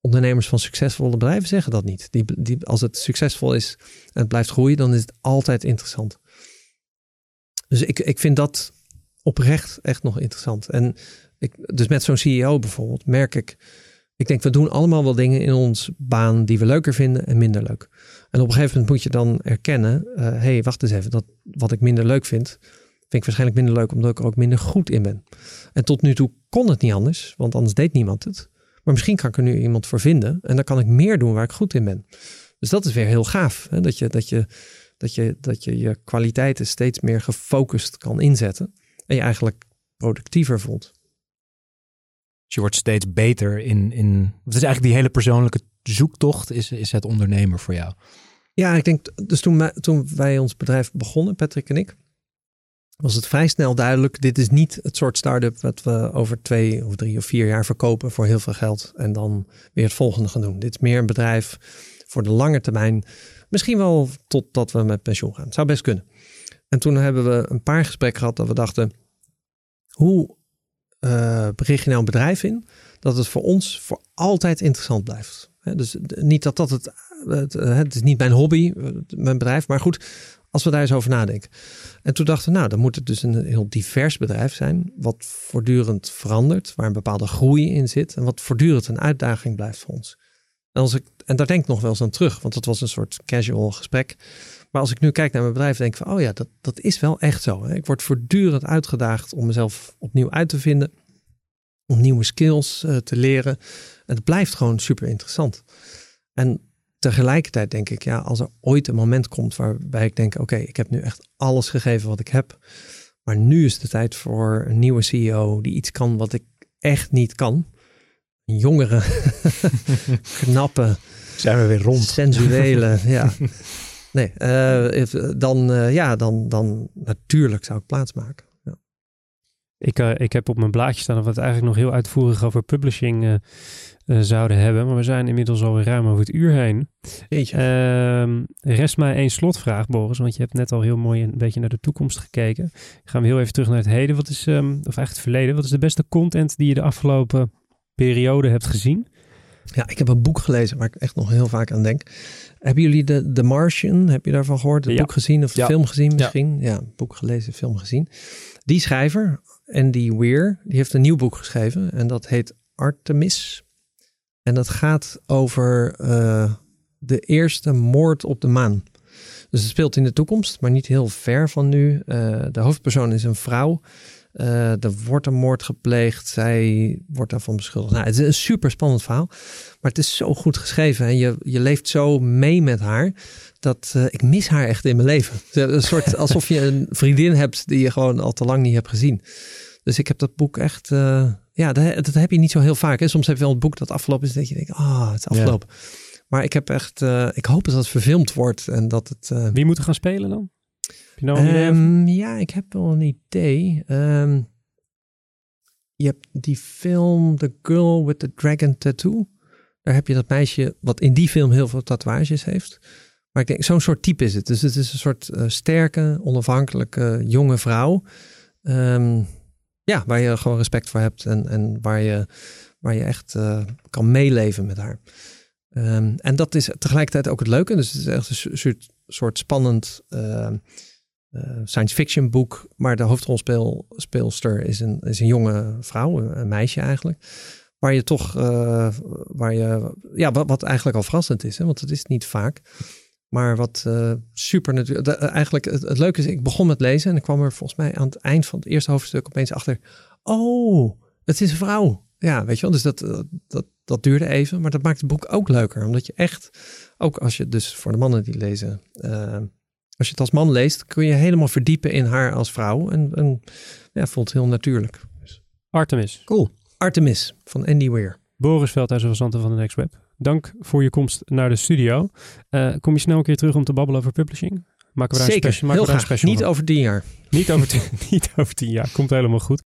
ondernemers van succesvolle bedrijven zeggen dat niet. Die, die, als het succesvol is en het blijft groeien, dan is het altijd interessant. Dus ik, ik vind dat oprecht echt nog interessant. En ik, dus met zo'n CEO bijvoorbeeld merk ik ik denk, we doen allemaal wel dingen in ons baan die we leuker vinden en minder leuk. En op een gegeven moment moet je dan erkennen, hé, uh, hey, wacht eens even, dat wat ik minder leuk vind, vind ik waarschijnlijk minder leuk omdat ik er ook minder goed in ben. En tot nu toe kon het niet anders, want anders deed niemand het. Maar misschien kan ik er nu iemand voor vinden en dan kan ik meer doen waar ik goed in ben. Dus dat is weer heel gaaf, hè? Dat, je, dat, je, dat, je, dat je je kwaliteiten steeds meer gefocust kan inzetten en je eigenlijk productiever voelt. Dus je wordt steeds beter in, in. Het is eigenlijk die hele persoonlijke zoektocht, is, is het ondernemer voor jou. Ja, ik denk, dus toen, toen wij ons bedrijf begonnen, Patrick en ik, was het vrij snel duidelijk: dit is niet het soort start-up wat we over twee of drie of vier jaar verkopen voor heel veel geld en dan weer het volgende gaan doen. Dit is meer een bedrijf voor de lange termijn. Misschien wel totdat we met pensioen gaan. Zou best kunnen. En toen hebben we een paar gesprekken gehad dat we dachten: hoe uh, je nou een bedrijf in, dat het voor ons voor altijd interessant blijft. dus niet dat dat het, het, het is niet mijn hobby, mijn bedrijf, maar goed, als we daar eens over nadenken. En toen dachten we, nou, dan moet het dus een heel divers bedrijf zijn, wat voortdurend verandert, waar een bepaalde groei in zit en wat voortdurend een uitdaging blijft voor ons. En, als ik, en daar denk ik nog wel eens aan terug, want dat was een soort casual gesprek. Maar als ik nu kijk naar mijn bedrijf, denk ik van, oh ja, dat, dat is wel echt zo. Hè? Ik word voortdurend uitgedaagd om mezelf opnieuw uit te vinden, om nieuwe skills uh, te leren. En het blijft gewoon super interessant. En tegelijkertijd denk ik, ja, als er ooit een moment komt waarbij ik denk, oké, ik heb nu echt alles gegeven wat ik heb. Maar nu is de tijd voor een nieuwe CEO die iets kan wat ik echt niet kan. Een jongere, knappe, zijn we weer rond. Sensuele, ja. Nee, uh, dan, uh, ja, dan, dan natuurlijk zou ik plaatsmaken. Ik, uh, ik heb op mijn blaadje staan dat we het eigenlijk nog heel uitvoerig over publishing zouden hebben. Maar we zijn inmiddels alweer ruim over het uur heen. Ehm, rest mij één slotvraag, Boris. Want je hebt net al heel mooi een beetje naar de toekomst gekeken. Gaan we heel even terug naar het heden. Wat is, um, of eigenlijk het verleden. Wat is de beste content die je de afgelopen periode hebt gezien? Ja, ik heb een boek gelezen waar ik echt nog heel vaak aan denk. Hebben jullie de The Martian, heb je daarvan gehoord? Het boek gezien of de film gezien misschien? Ja. boek gelezen, film gezien. Die schrijver, Andy Weir, die heeft een nieuw boek geschreven en dat heet Artemis. En dat gaat over uh, de eerste moord op de maan. Dus het speelt in de toekomst, maar niet heel ver van nu. Uh, de hoofdpersoon is een vrouw uh, er wordt een moord gepleegd. Zij wordt daarvan beschuldigd. Nou, het is een super spannend verhaal. Maar het is zo goed geschreven. En je, je leeft zo mee met haar. Dat uh, ik mis haar echt in mijn leven. Een soort alsof je een vriendin hebt die je gewoon al te lang niet hebt gezien. Dus ik heb dat boek echt. Uh, ja, dat, dat, heb je niet zo heel vaak. Hè? Soms heb je wel een boek dat afgelopen is. Dat je denkt, ah, oh, het is afgelopen. Maar ik heb echt. ik hoop dat het verfilmd wordt. En dat het. Wie moet er gaan spelen dan? Nou um, ja, ik heb wel een idee. Um, je hebt die film The Girl with the Dragon Tattoo. Daar heb je dat meisje wat in die film heel veel tatoeages heeft. Maar ik denk, zo'n soort type is het. Dus het is een soort uh, sterke, onafhankelijke, jonge vrouw. Um, ja, waar je gewoon respect voor hebt en, en waar, je, waar je echt uh, kan meeleven met haar. En dat is tegelijkertijd ook het leuke. Dus het is echt een soort, spannend science fiction boek. Maar de hoofdrolspeelster is een, is een jonge vrouw, een meisje eigenlijk waar je toch, uh, waar je, ja, wat, eigenlijk al verrassend is, hè? want het is niet vaak. Maar wat uh, super natuurlijk. Eigenlijk, het, leuke is, ik begon met lezen en ik kwam er volgens mij aan het eind van het eerste hoofdstuk opeens achter. Oh, het is een vrouw. Ja, weet je wel. Dus dat, eh, dat, dat duurde even, maar dat maakt het boek ook leuker. Omdat je echt, ook als je dus voor de mannen die lezen, als je het als man leest, kun je helemaal verdiepen in haar als vrouw. En, en ja, voelt heel natuurlijk. Artemis. Cool. Artemis van Andy Weir. Boris Veldhuizen van Zanten van de Next Web. Dank voor je komst naar de studio. Uh, kom je snel een keer terug om te babbelen over publishing? Maken we daar Zeker, een special, heel graag. Niet over tien jaar. Niet over, tien, niet over tien jaar. Komt helemaal goed.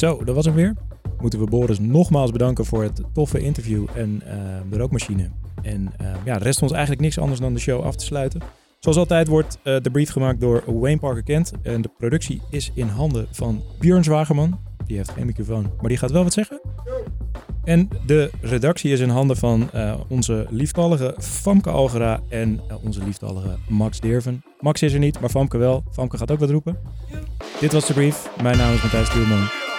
Zo, dat was hem weer. Moeten we Boris nogmaals bedanken voor het toffe interview en uh, de rookmachine. En uh, ja, rest ons eigenlijk niks anders dan de show af te sluiten. Zoals altijd wordt uh, de brief gemaakt door Wayne Parker Kent. En de productie is in handen van Björn Zwagerman. Die heeft geen microfoon, maar die gaat wel wat zeggen. En de redactie is in handen van onze lieftallige Famke Algera en onze lieftallige Max Derven. Max is er niet, maar Famke wel. Famke gaat ook wat roepen. Dit was de brief. Mijn naam is Matthijs Tielman.